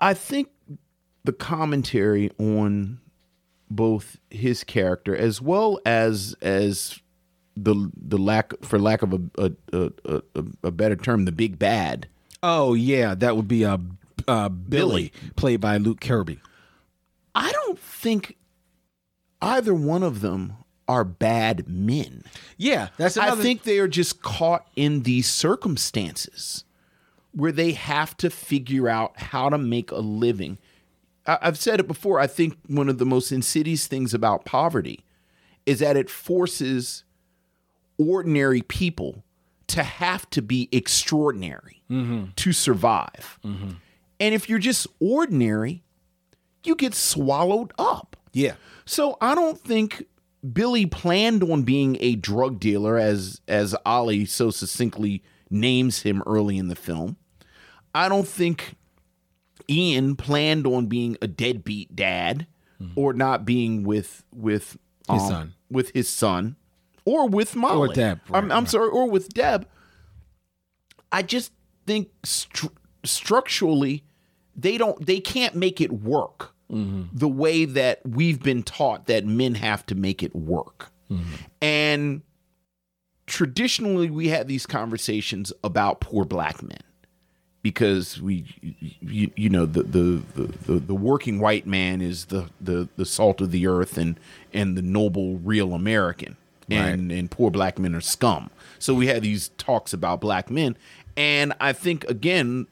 I think the commentary on both his character as well as as the the lack for lack of a a, a, a, a better term the big bad. Oh yeah that would be uh, uh billy. played by luke kirby I don't think either one of them are bad men. yeah that's I think they are just caught in these circumstances where they have to figure out how to make a living. I- I've said it before. I think one of the most insidious things about poverty is that it forces ordinary people to have to be extraordinary mm-hmm. to survive. Mm-hmm. And if you're just ordinary, you get swallowed up. yeah So I don't think Billy planned on being a drug dealer, as as Ollie so succinctly names him early in the film. I don't think Ian planned on being a deadbeat dad or not being with with His um, son. with his son, or with Molly, Deb, I'm, I'm right. sorry, or with Deb. I just think stru- structurally, they don't, they can't make it work the way that we've been taught that men have to make it work. And traditionally, we had these conversations about poor black men because we you, you know the, the the the working white man is the the the salt of the earth and and the noble real american. And and poor black men are scum. So we had these talks about black men. And i think again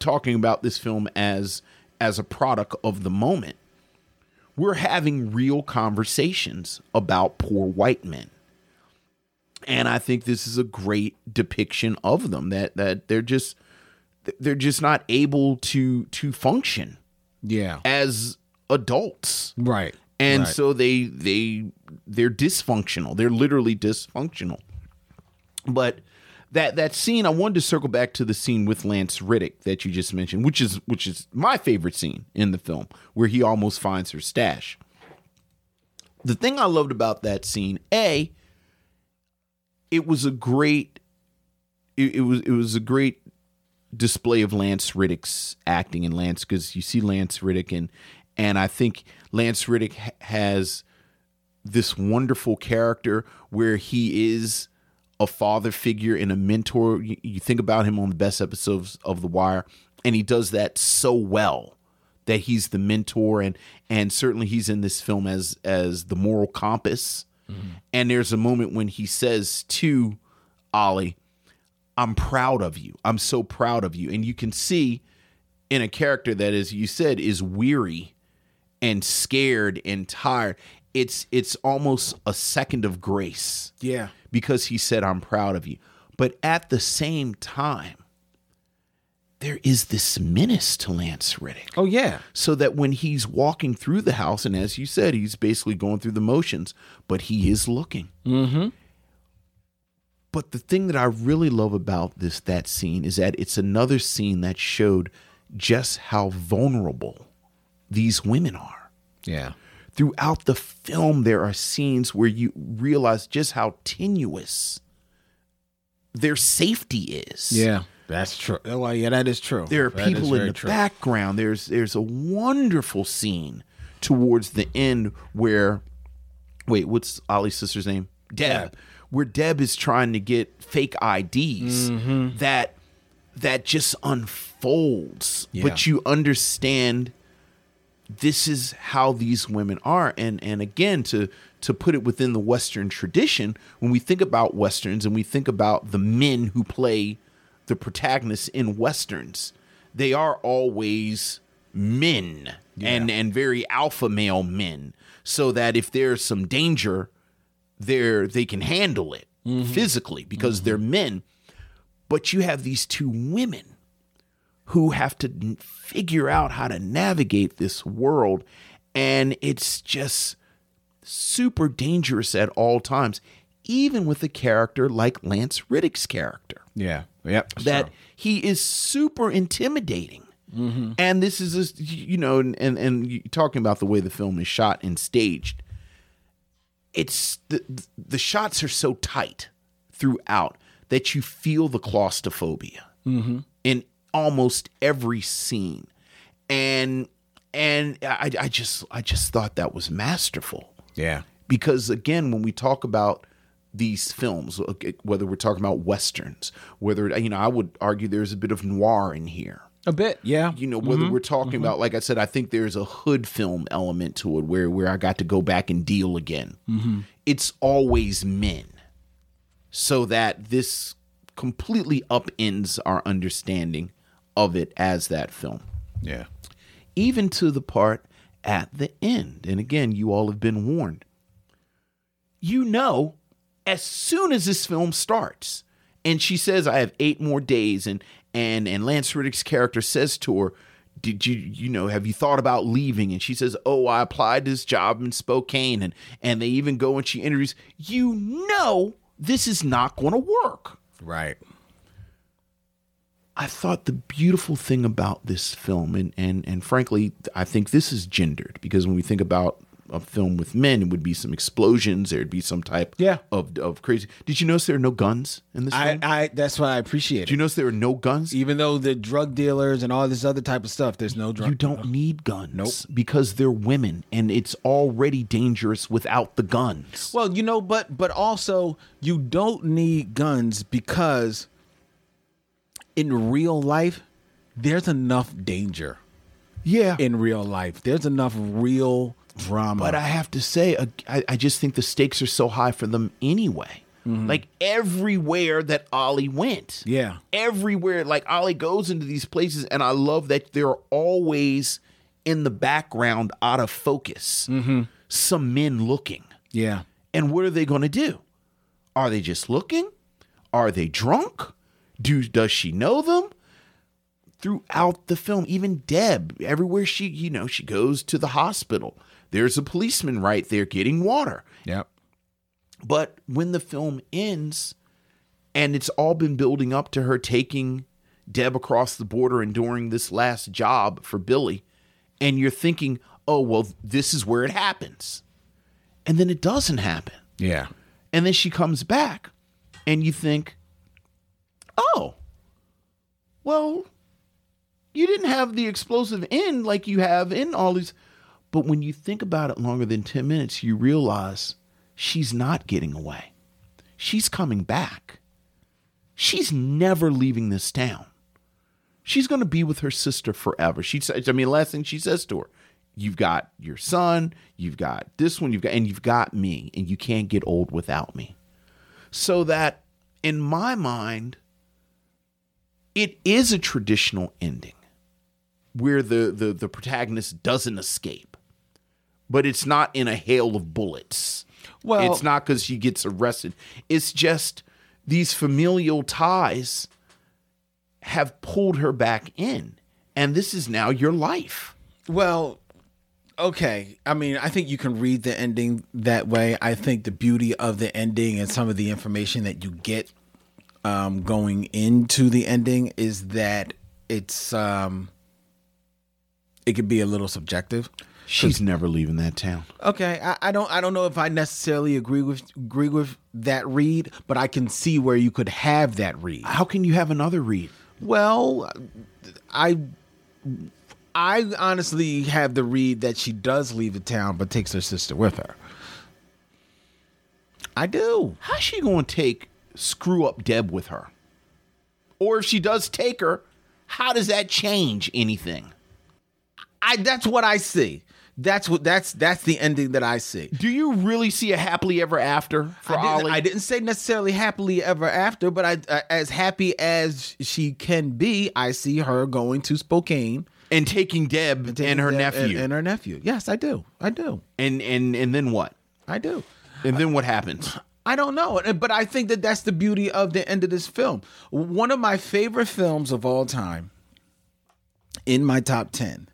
talking about this film as as a product of the moment we're having real conversations about poor white men. And I think this is a great depiction of them that that they're just they're just not able to to function yeah. as adults. Right and right. so they they they're dysfunctional. They're literally dysfunctional. But that that scene i wanted to circle back to the scene with lance reddick that you just mentioned which is which is my favorite scene in the film where he almost finds her stash. The thing i loved about that scene a it was a great it, it was it was a great display of Lance Reddick's acting in Lance because you see Lance Reddick and and I think Lance Reddick ha- has this wonderful character where he is a father figure and a mentor. You, you think about him on the best episodes of The Wire, and he does that so well that he's the mentor and and certainly he's in this film as as the moral compass. Mm-hmm. And there's a moment when he says to Ollie, I'm proud of you. I'm so proud of you. And you can see in a character that, as you said, is weary and scared and tired. It's it's almost a second of grace yeah because he said, I'm proud of you. But at the same time, there is this menace to Lance Reddick oh yeah so that when he's walking through the house, and as you said, he's basically going through the motions, but he is looking. Mm-hmm. But the thing that I really love about this that scene is that it's another scene that showed just how vulnerable these women are. yeah Throughout the film, there are scenes where you realize just how tenuous their safety is. yeah that's true oh yeah that is true There are That people in the true. background. There's there's a wonderful scene towards the end where wait, what's Ollie's sister's name? Deb. Deb. Where Deb is trying to get fake IDs Mm-hmm. that that just unfolds. Yeah. But you understand this is how these women are. And and again to to put it within the western tradition when we think about westerns and we think about the men who play the protagonists in westerns they are always men and and very alpha male men so that if there's some danger they're they can handle it mm-hmm. physically because mm-hmm. they're men. But you have these two women who have to figure out how to navigate this world and it's just super dangerous at all times even with a character like Lance Reddick's character Yeah. Yep. that he is super intimidating. Mm-hmm. And this is, a, you know, and, and and talking about the way the film is shot and staged. It's the the shots are so tight throughout that you feel the claustrophobia mm-hmm. in almost every scene, and and I, I just I just thought that was masterful. Yeah. because again when we talk about these films whether we're talking about westerns whether you know i would argue there's a bit of noir in here. A bit. Yeah. you know whether mm-hmm. we're talking mm-hmm. about like i said i think there's a hood film element to it where where i got to go back and deal again. Mm-hmm. It's always men. So that this completely upends our understanding of it as that film Yeah. even to the part at the end. And again, you all have been warned. You know, as soon as this film starts, and she says, "I have eight more days," and and and Lance Reddick's character says to her, "Did you you know have you thought about leaving?" And she says, "Oh, I applied this job in Spokane," and and they even go and she interviews. You know, this is not going to work. Right. I thought the beautiful thing about this film, and and and frankly, I think this is gendered because when we think about a film with men, it would be some explosions. There'd be some type Yeah. of of crazy. Did you notice there are no guns in this I, film? I that's what I appreciate. Did you notice there are no guns? Even though the drug dealers and all this other type of stuff, there's no drug. You don't need guns. Nope. Because they're women, and it's already dangerous without the guns. Well, you know, but but also you don't need guns because in real life there's enough danger. yeah, In real life, there's enough real drama. But I have to say, uh, I, I just think the stakes are so high for them anyway. Like everywhere that Ollie went. Yeah. Everywhere. Like Ollie goes into these places, and I love that they're always in the background, out of focus. Some men looking. yeah, And what are they going to do? Are they just looking? Are they drunk? Do does she know them? Throughout the film, even Deb, everywhere she, you know, she goes to the hospital. There's a policeman right there getting water. yep, But when the film ends and it's all been building up to her taking Deb across the border and doing this last job for Billy, and you're thinking, oh, well, this is where it happens. And then it doesn't happen. yeah, And then she comes back, and you think, oh, well, you didn't have the explosive end like you have in all these. But when you think about it longer than 10 minutes, you realize she's not getting away. She's coming back. She's never leaving this town. She's going to be with her sister forever. She says, I mean, last thing she says to her, you've got your son, you've got this one, you've got, and you've got me, and you can't get old without me. So that in my mind, it is a traditional ending where the, the, the protagonist doesn't escape, but it's not in a hail of bullets. Well- it's not because she gets arrested. It's just these familial ties have pulled her back in, and this is now your life. Well, okay. I mean, I think you can read the ending that way. I think the beauty of the ending and some of the information that you get um, going into the ending is that it's um, it could be a little subjective. She's never leaving that town. Okay, I, I don't I don't know if I necessarily agree with agree with that read, but I can see where you could have that read. How can you have another read? Well, I I honestly have the read that she does leave the town but takes her sister with her. I do. How's she going to take screw up Deb with her? Or if she does take her, how does that change anything? I that's what I see. That's what that's that's the ending that I see. Do you really see a happily ever after for I didn't, Ollie? I didn't say necessarily happily ever after, but I uh, as happy as she can be, I see her going to Spokane and taking Deb and her and- nephew. and, and her nephew. Yes, I do. I do. and and and then what? I do. And then what happens? I don't know, but I think that that's the beauty of the end of this film. One of my favorite films of all time, in my top ten,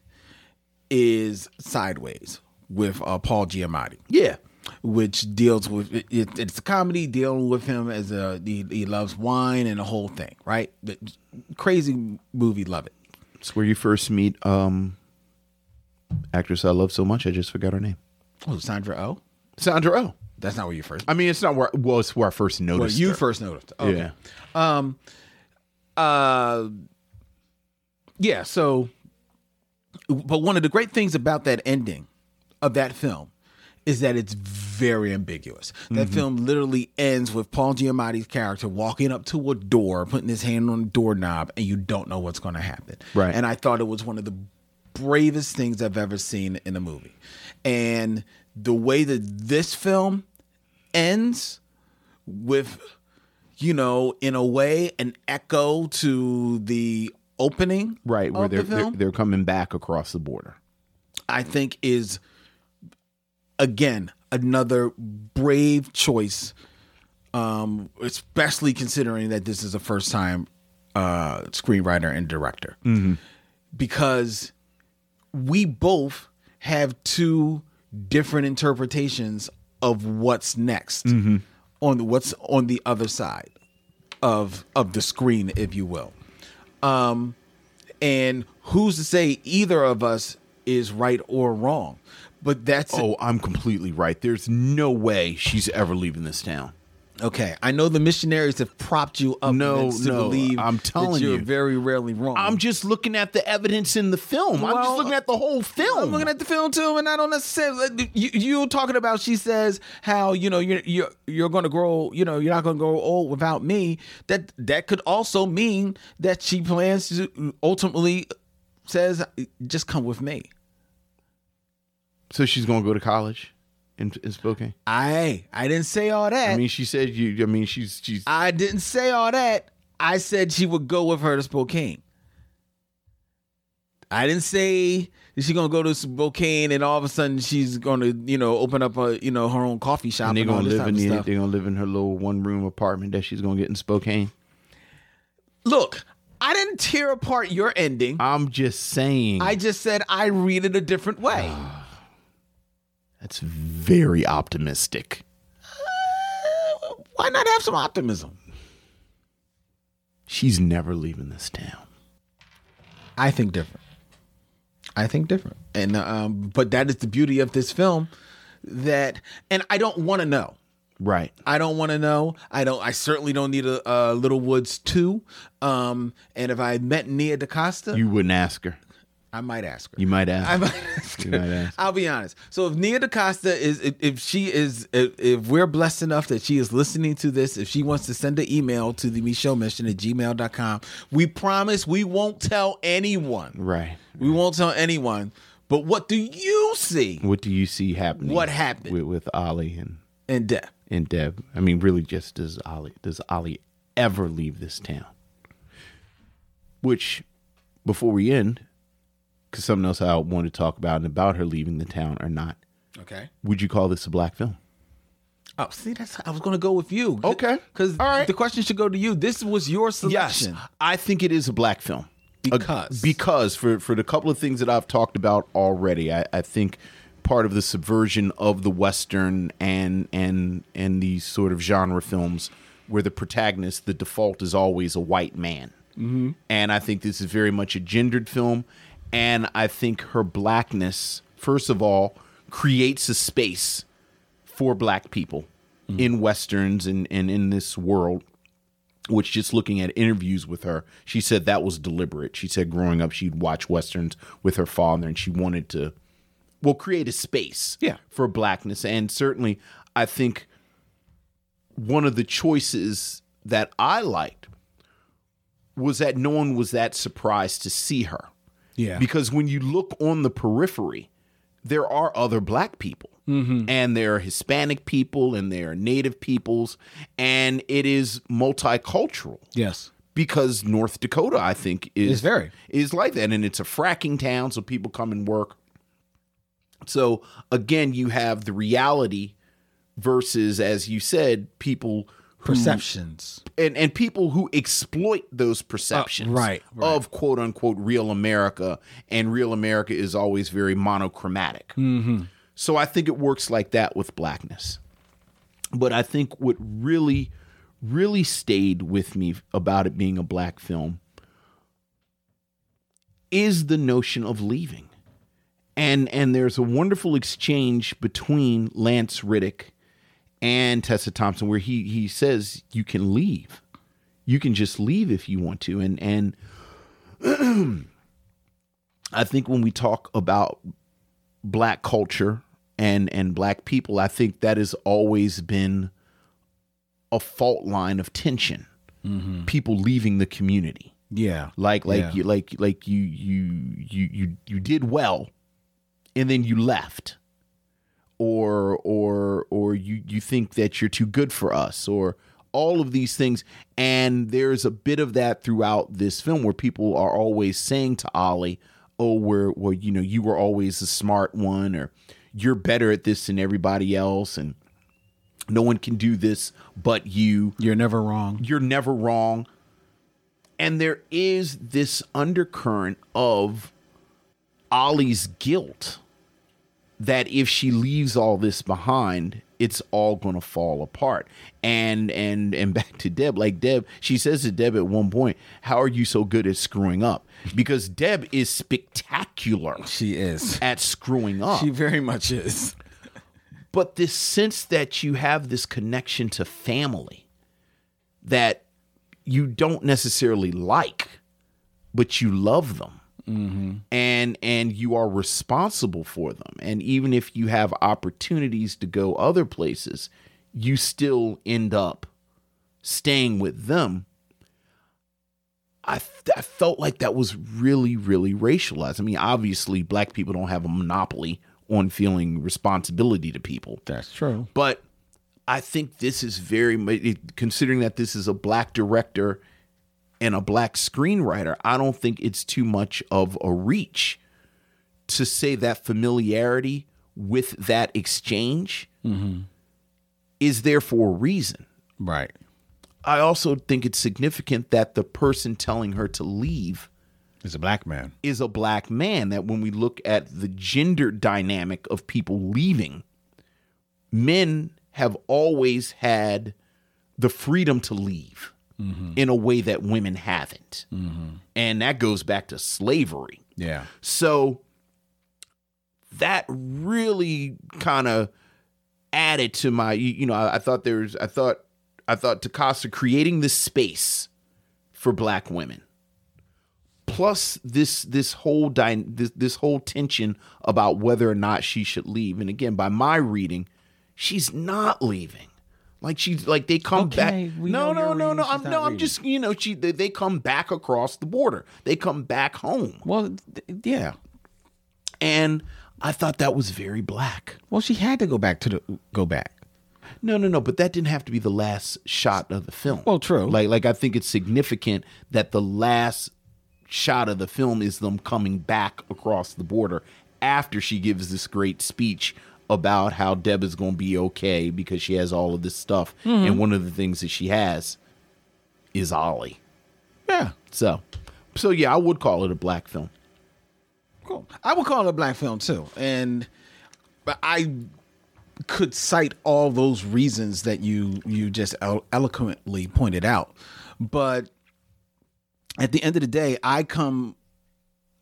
is Sideways with uh, Paul Giamatti. Yeah. which deals with it, it- it's a comedy dealing with him as a he, he loves wine and the whole thing, right? The crazy movie, love it. It's where you first meet um actress I love so much I just forgot her name. Oh, Sandra Oh, Sandra Oh. That's not where you first. I mean, it's not where well, it's where I first Well, noticed. you her. first noticed. Okay. Yeah. Um. Uh. Yeah. So, but one of the great things about that ending of that film is that it's very ambiguous. That Mm-hmm. film literally ends with Paul Giamatti's character walking up to a door, putting his hand on the doorknob, and you don't know what's going to happen. Right. And I thought it was one of the bravest things I've ever seen in a movie. And the way that this film ends with you know in a way an echo to the opening Right, where they're, the they're they're coming back across the border. i think is again another brave choice um especially considering that this is a first time uh screenwriter and director. Because we both have two different interpretations of what's next on the, what's on the other side of of the screen, if you will. Um, and who's to say either of us is right or wrong? But that's Oh, I'm completely right. There's no way she's ever leaving this town. Okay. I know the missionaries have propped you up No, to no, believe I'm that telling you're you. very rarely wrong. I'm just looking at the evidence in the film. I'm just looking at the whole film. I'm looking at the film too, and I don't necessarily. Uh, you, you talking about? She says how you know you're you're you're going to grow. You know you're not going to grow old without me. That that could also mean that she plans to ultimately says just come with me. so she's going to go to college in, in Spokane. I I didn't say all that. I mean, she said you. I mean, she's she's. I didn't say all that. I said she would go with her to Spokane. I didn't say she's gonna go to Spokane and all of a sudden she's gonna, you know, open up a, you know, her own coffee shop and and, they're all gonna live in the, they're gonna live in her little one room apartment that she's gonna get in Spokane. Look, I didn't tear apart your ending. I'm just saying. I just said I read it a different way. Ah. That's very optimistic. Why not have some optimism? She's never leaving this town. I think different. I think different. And um but that is the beauty of this film that and I don't want to know. Right. I don't want to know. I don't. I certainly don't need a, a Little Woods two. Um, and if I met Nia DaCosta, You wouldn't ask her. I might ask her. You might ask. I might ask her. might ask. I'll be honest. So if Nia DaCosta is, if, if she is, if, if we're blessed enough that she is listening to this, if she wants to send an email to the Micheaux Mission at gmail.com, we promise we won't tell anyone. Right. We won't tell anyone. But what do you see What do you see happening? What happened? with, with Ollie and in death? and Deb? I mean, really, just does Ollie does Ollie ever leave this town? Which, before we end, because something else I want to talk about and about her leaving the town or not, Okay. would you call this a black film? Oh, see, that's I was going to go with you. Okay. because right. the question should go to you. This was your selection. Yes, I think it is a black film. Because? Uh, because for for the couple of things that I've talked about already, I, I think part of the subversion of the western and and and these sort of genre films where the protagonist, the default is always a white man. Mm-hmm. And I think this is very much a gendered film. And I think her blackness, first of all, creates a space for black people mm-hmm. in westerns and, and in this world which just looking at interviews with her, she said that was deliberate. She said growing up she'd watch westerns with her father and she wanted to well create a space Yeah. for blackness and certainly I think one of the choices that I liked was that no one was that surprised to see her. Yeah. Because when you look on the periphery, there are other black people. Mm-hmm. And there are Hispanic people and there are native peoples. And it is multicultural yes. because North Dakota, I think, is It's very. is like that, and it's a fracking town, so people come and work. So again, you have the reality versus, as you said, people who- Perceptions. and and people who exploit those perceptions Uh, right, right. of quote unquote real America, and real America is always very monochromatic. Mm-hmm. So I think it works like that with blackness. But I think what really, really stayed with me about it being a black film is the notion of leaving. And and there's a wonderful exchange between Lance Reddick and Tessa Thompson where he he says you can leave. You can just leave if you want to. And and I think when we talk about black culture and and black people, I think that has always been a fault line of tension. Mm-hmm. People leaving the community Yeah. like like Yeah. you like like you you you you you did well and then you left or or or you you think that you're too good for us or all of these things and there's a bit of that throughout this film where people are always saying to Ollie oh we're well you know you were always the smart one or you're better at this than everybody else and no one can do this but you You're never wrong. you're never wrong. And there is this undercurrent of Ollie's guilt that if she leaves all this behind, it's all going to fall apart. And and and back to Deb, like Deb, she says to Deb at one point, "How are you so good at screwing up?" Because Deb is spectacular She is. at screwing up She very much is. but this sense that you have this connection to family that you don't necessarily like but you love them and and you are responsible for them and even if you have opportunities to go other places you still end up staying with them I, th- I felt like that was really, really racialized. I mean, obviously, black people don't have a monopoly on feeling responsibility to people. That's true. But I think this is very, considering that this is a black director and a black screenwriter, I don't think it's too much of a reach to say that familiarity with that exchange mm-hmm. is there for a reason. Right. I also think it's significant that the person telling her to leave is a black man. is a black man. That when we look at the gender dynamic of people leaving, men have always had the freedom to leave Mm-hmm. in a way that women haven't. Mm-hmm. And that goes back to slavery. Yeah. So that really kind of added to my you, you know I, I thought there's I thought I thought DaCosta creating this space for black women plus this this whole dy- this, this whole tension about whether or not she should leave and again by my reading she's not leaving like she's like they come Okay, back no no no no I'm no I'm reading. just you know she they, they come back across the border they come back home Well, th- yeah. and I thought that was very black. Well, she had to go back to the go back. No, no, no, but that didn't have to be the last shot of the film. Well, true. Like, like I think it's significant that the last shot of the film is them coming back across the border after she gives this great speech about how Deb is going to be okay because she has all of this stuff, Mm-hmm. and one of the things that she has is Ollie. Yeah. So, so yeah, I would call it a black film. Cool. I would call it a black film too, and but I could cite all those reasons that you you just eloquently pointed out, but at the end of the day, I come,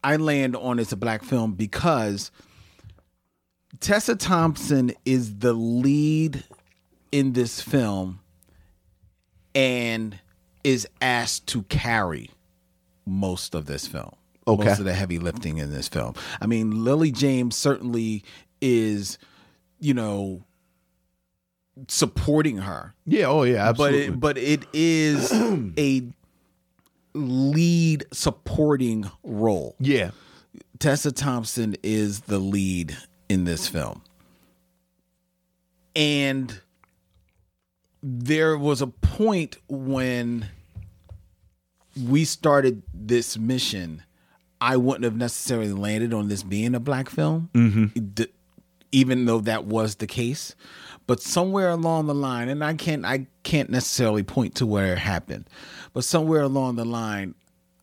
I land on it's a black film because Tessa Thompson is the lead in this film and is asked to carry most of this film. Okay. Most of the heavy lifting in this film. I mean, Lily James certainly is, you know, supporting her. Yeah, oh yeah, But it but it is a lead supporting role. yeah, Tessa Thompson is the lead in this film. And there was a point when we started this mission, I wouldn't have necessarily landed on this being a black film, mm-hmm. D- even though that was the case. but somewhere along the line, and I can't I can't necessarily point to where it happened, but somewhere along the line,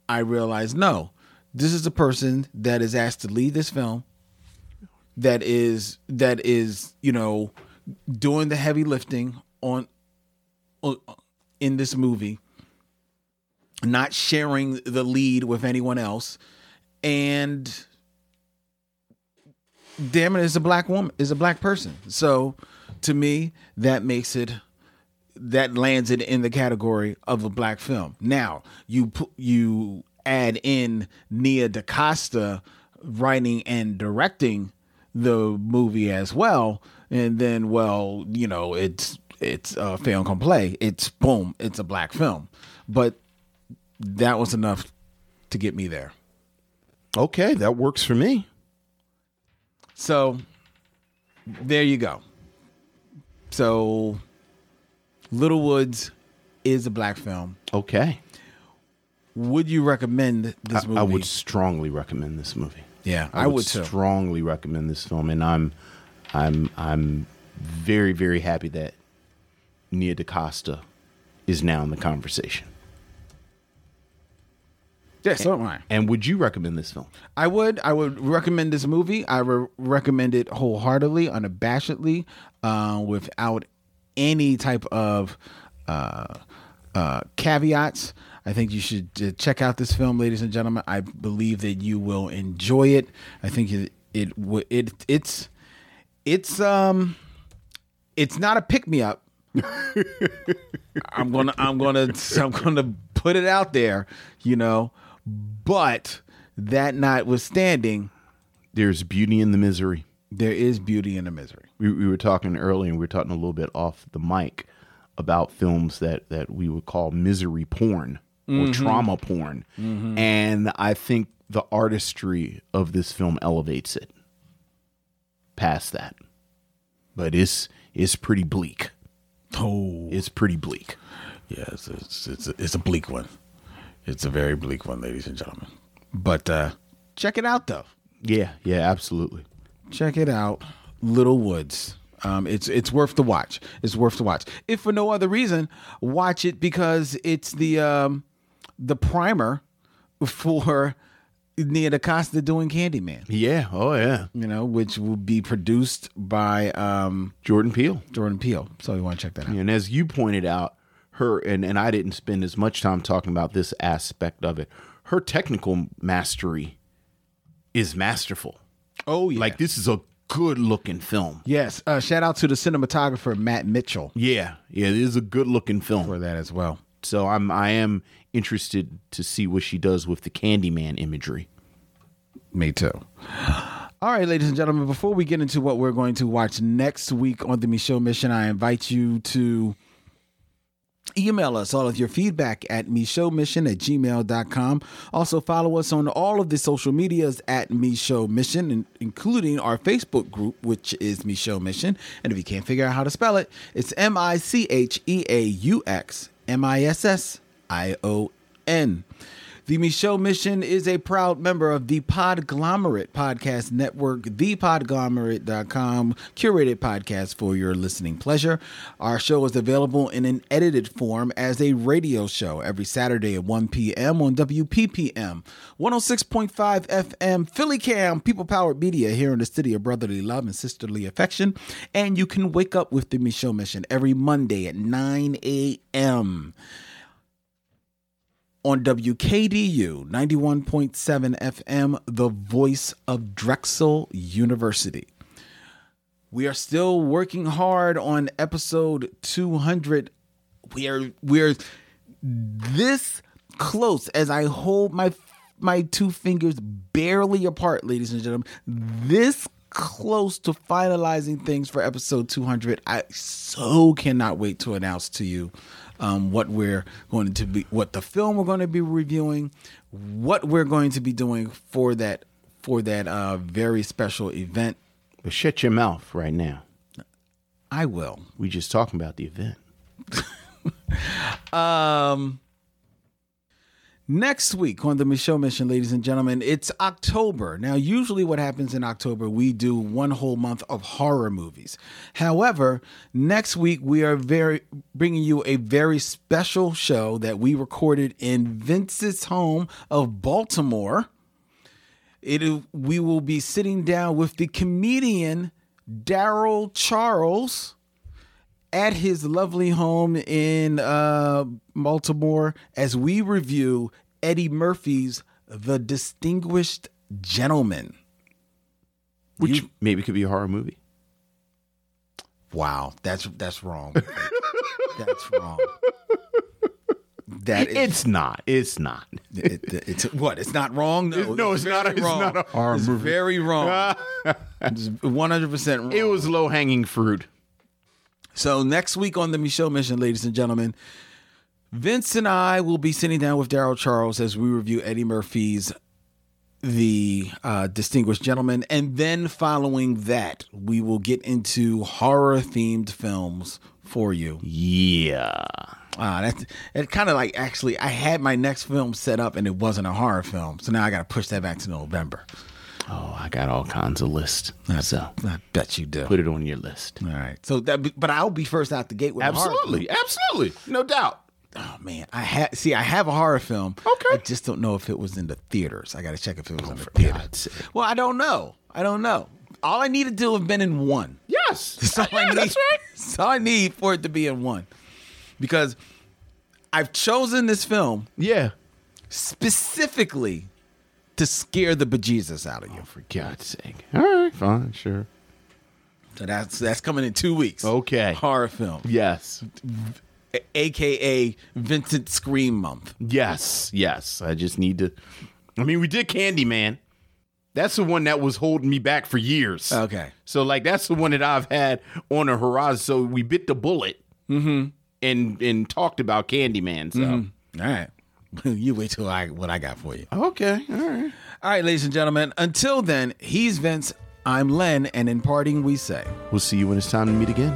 I realized no, this is a person that is asked to lead this film. That is that is you know doing the heavy lifting on, on in this movie, not sharing the lead with anyone else, and damn it is a black woman is a black person. So to me that makes it that lands it in the category of a black film. Now you you add in nia dacosta writing and directing the movie as well and then well you know it's it's a film complete it's boom it's a black film but that was enough to get me there Okay, that works for me. So there you go. So Little Woods is a black film. Okay. Would you recommend this I, movie? I would strongly recommend this movie. Yeah, I would too. strongly recommend this film, and I'm, I'm, I'm very, very happy that Nia DaCosta is now in the conversation. Yeah, so am I. And would you recommend this film? I would. I would recommend this movie. I would recommend it wholeheartedly, unabashedly, uh, without any type of uh, uh, caveats. I think you should uh, check out this film, ladies and gentlemen. I believe that you will enjoy it. I think it it it it's it's um it's not a pick me up. I'm gonna I'm gonna I'm gonna put it out there, you know. But that notwithstanding, There's beauty in the misery. there is beauty in the misery. We, we were talking earlier, and we were talking a little bit off the mic about films that that we would call misery porn or trauma porn, and I think the artistry of this film elevates it past that. But it's it's pretty bleak. Oh, It's pretty bleak. yes, it's it's a, it's a bleak one. It's a very bleak one, ladies and gentlemen. But uh check it out though. Yeah, yeah, absolutely. check it out little woods um, it's it's worth the watch it's worth the watch if for no other reason watch it because it's the um, the primer for Nia DaCosta doing Candyman Yeah, oh yeah. you know which will be produced by um, Jordan Peele. Jordan Peele so you want to check that out And as you pointed out, her and, and I didn't spend as much time talking about this aspect of it. Her technical mastery is masterful. oh yeah Like this is a good looking film. yes uh, shout out to the cinematographer Matt Mitchell Yeah, yeah, it is a good looking film. for that as well So I'm I am interested to see what she does with the Candyman imagery. Me too. All right, ladies and gentlemen, before we get into what we're going to watch next week on the Micheaux Mission, I invite you to email us all of your feedback at Mission at gmail.com. Also, follow us on all of the social medias at Mission, including our Facebook group, which is Micheaux Mission. And if you can't figure out how to spell it, it's M I C H E A U X M I S S I O N. The Micheaux Mission is a proud member of the Podglomerate Podcast Network, thepodglomerate.com, curated podcast for your listening pleasure. Our show is available in an edited form as a radio show every Saturday at 1 p.m. on WPPM, 106.5 FM, Philly Cam, People Powered Media here in the city of brotherly love and sisterly affection. And you can wake up with the Micheaux Mission every Monday at 9 a.m on WKDU 91.7 FM, the voice of Drexel University. We are still working hard on episode 200. We are we're this close as I hold my my two fingers barely apart, ladies and gentlemen. This close to finalizing things for episode 200. I so cannot wait to announce to you um, what we're going to be, what the film we're going to be reviewing, what we're going to be doing for that for that uh, very special event. But shut your mouth right now. I will. We just talking about the event. Um, Next week on the Micheaux Mission, ladies and gentlemen, it's October. Now, usually what happens in October, we do one whole month of horror movies. However, next week we are very bringing you a very special show that we recorded in Vince's home of Baltimore. It we will be sitting down with the comedian Daryl Charles at his lovely home in uh, Baltimore as we review Eddie Murphy's The Distinguished Gentleman. Which maybe could be a horror movie. Wow, that's that's wrong. that's wrong. That is, It's not. It's not. it, it's what? It's not wrong. No, No, it's not a- it's wrong. not a horror it's movie. Very wrong. One hundred percent wrong. It was low hanging fruit. So next week on the Micheaux Mission, ladies and gentlemen, Vince and I will be sitting down with Daryl Charles as we review Eddie Murphy's The uh, Distinguished Gentleman, and then following that, we will get into horror themed films for you. Yeah. Uh, that's it. Kind of like actually, I had my next film set up, and it wasn't a horror film, so now I got to push that back to November. Oh, I got all kinds of lists. So I bet you do. put it on your list. All right. So that, but I'll be first out the gate with. Absolutely. Absolutely. No doubt. Oh man, I have see. I have a horror film. Okay. I just don't know if it was in the theaters. I got to check if it was oh, in the theaters. Well, I don't know. I don't know. All I need to do have been in one. Yes. That's all I Yeah, need. that's right. That's all I need for it to be in one, because I've chosen this film Yeah. specifically to scare the bejesus out of you. Oh, for God's sake. All right. Fine. Sure. So that's that's coming in two weeks. Okay. horror film, Yes. aka Vincent Scream Month. Yes. Yes. I just need to. I mean, we did Candyman. That's the one that was holding me back for years. Okay. So, like, that's the one that I've had on the horizon. So we bit the bullet mm-hmm. and and talked about Candyman. So. Mm-hmm. All right. You wait till I what I got for you. Okay. All right. All right, ladies and gentlemen. Until then, he's Vince. I'm Len, and in parting, we say. We'll see you when it's time to meet again.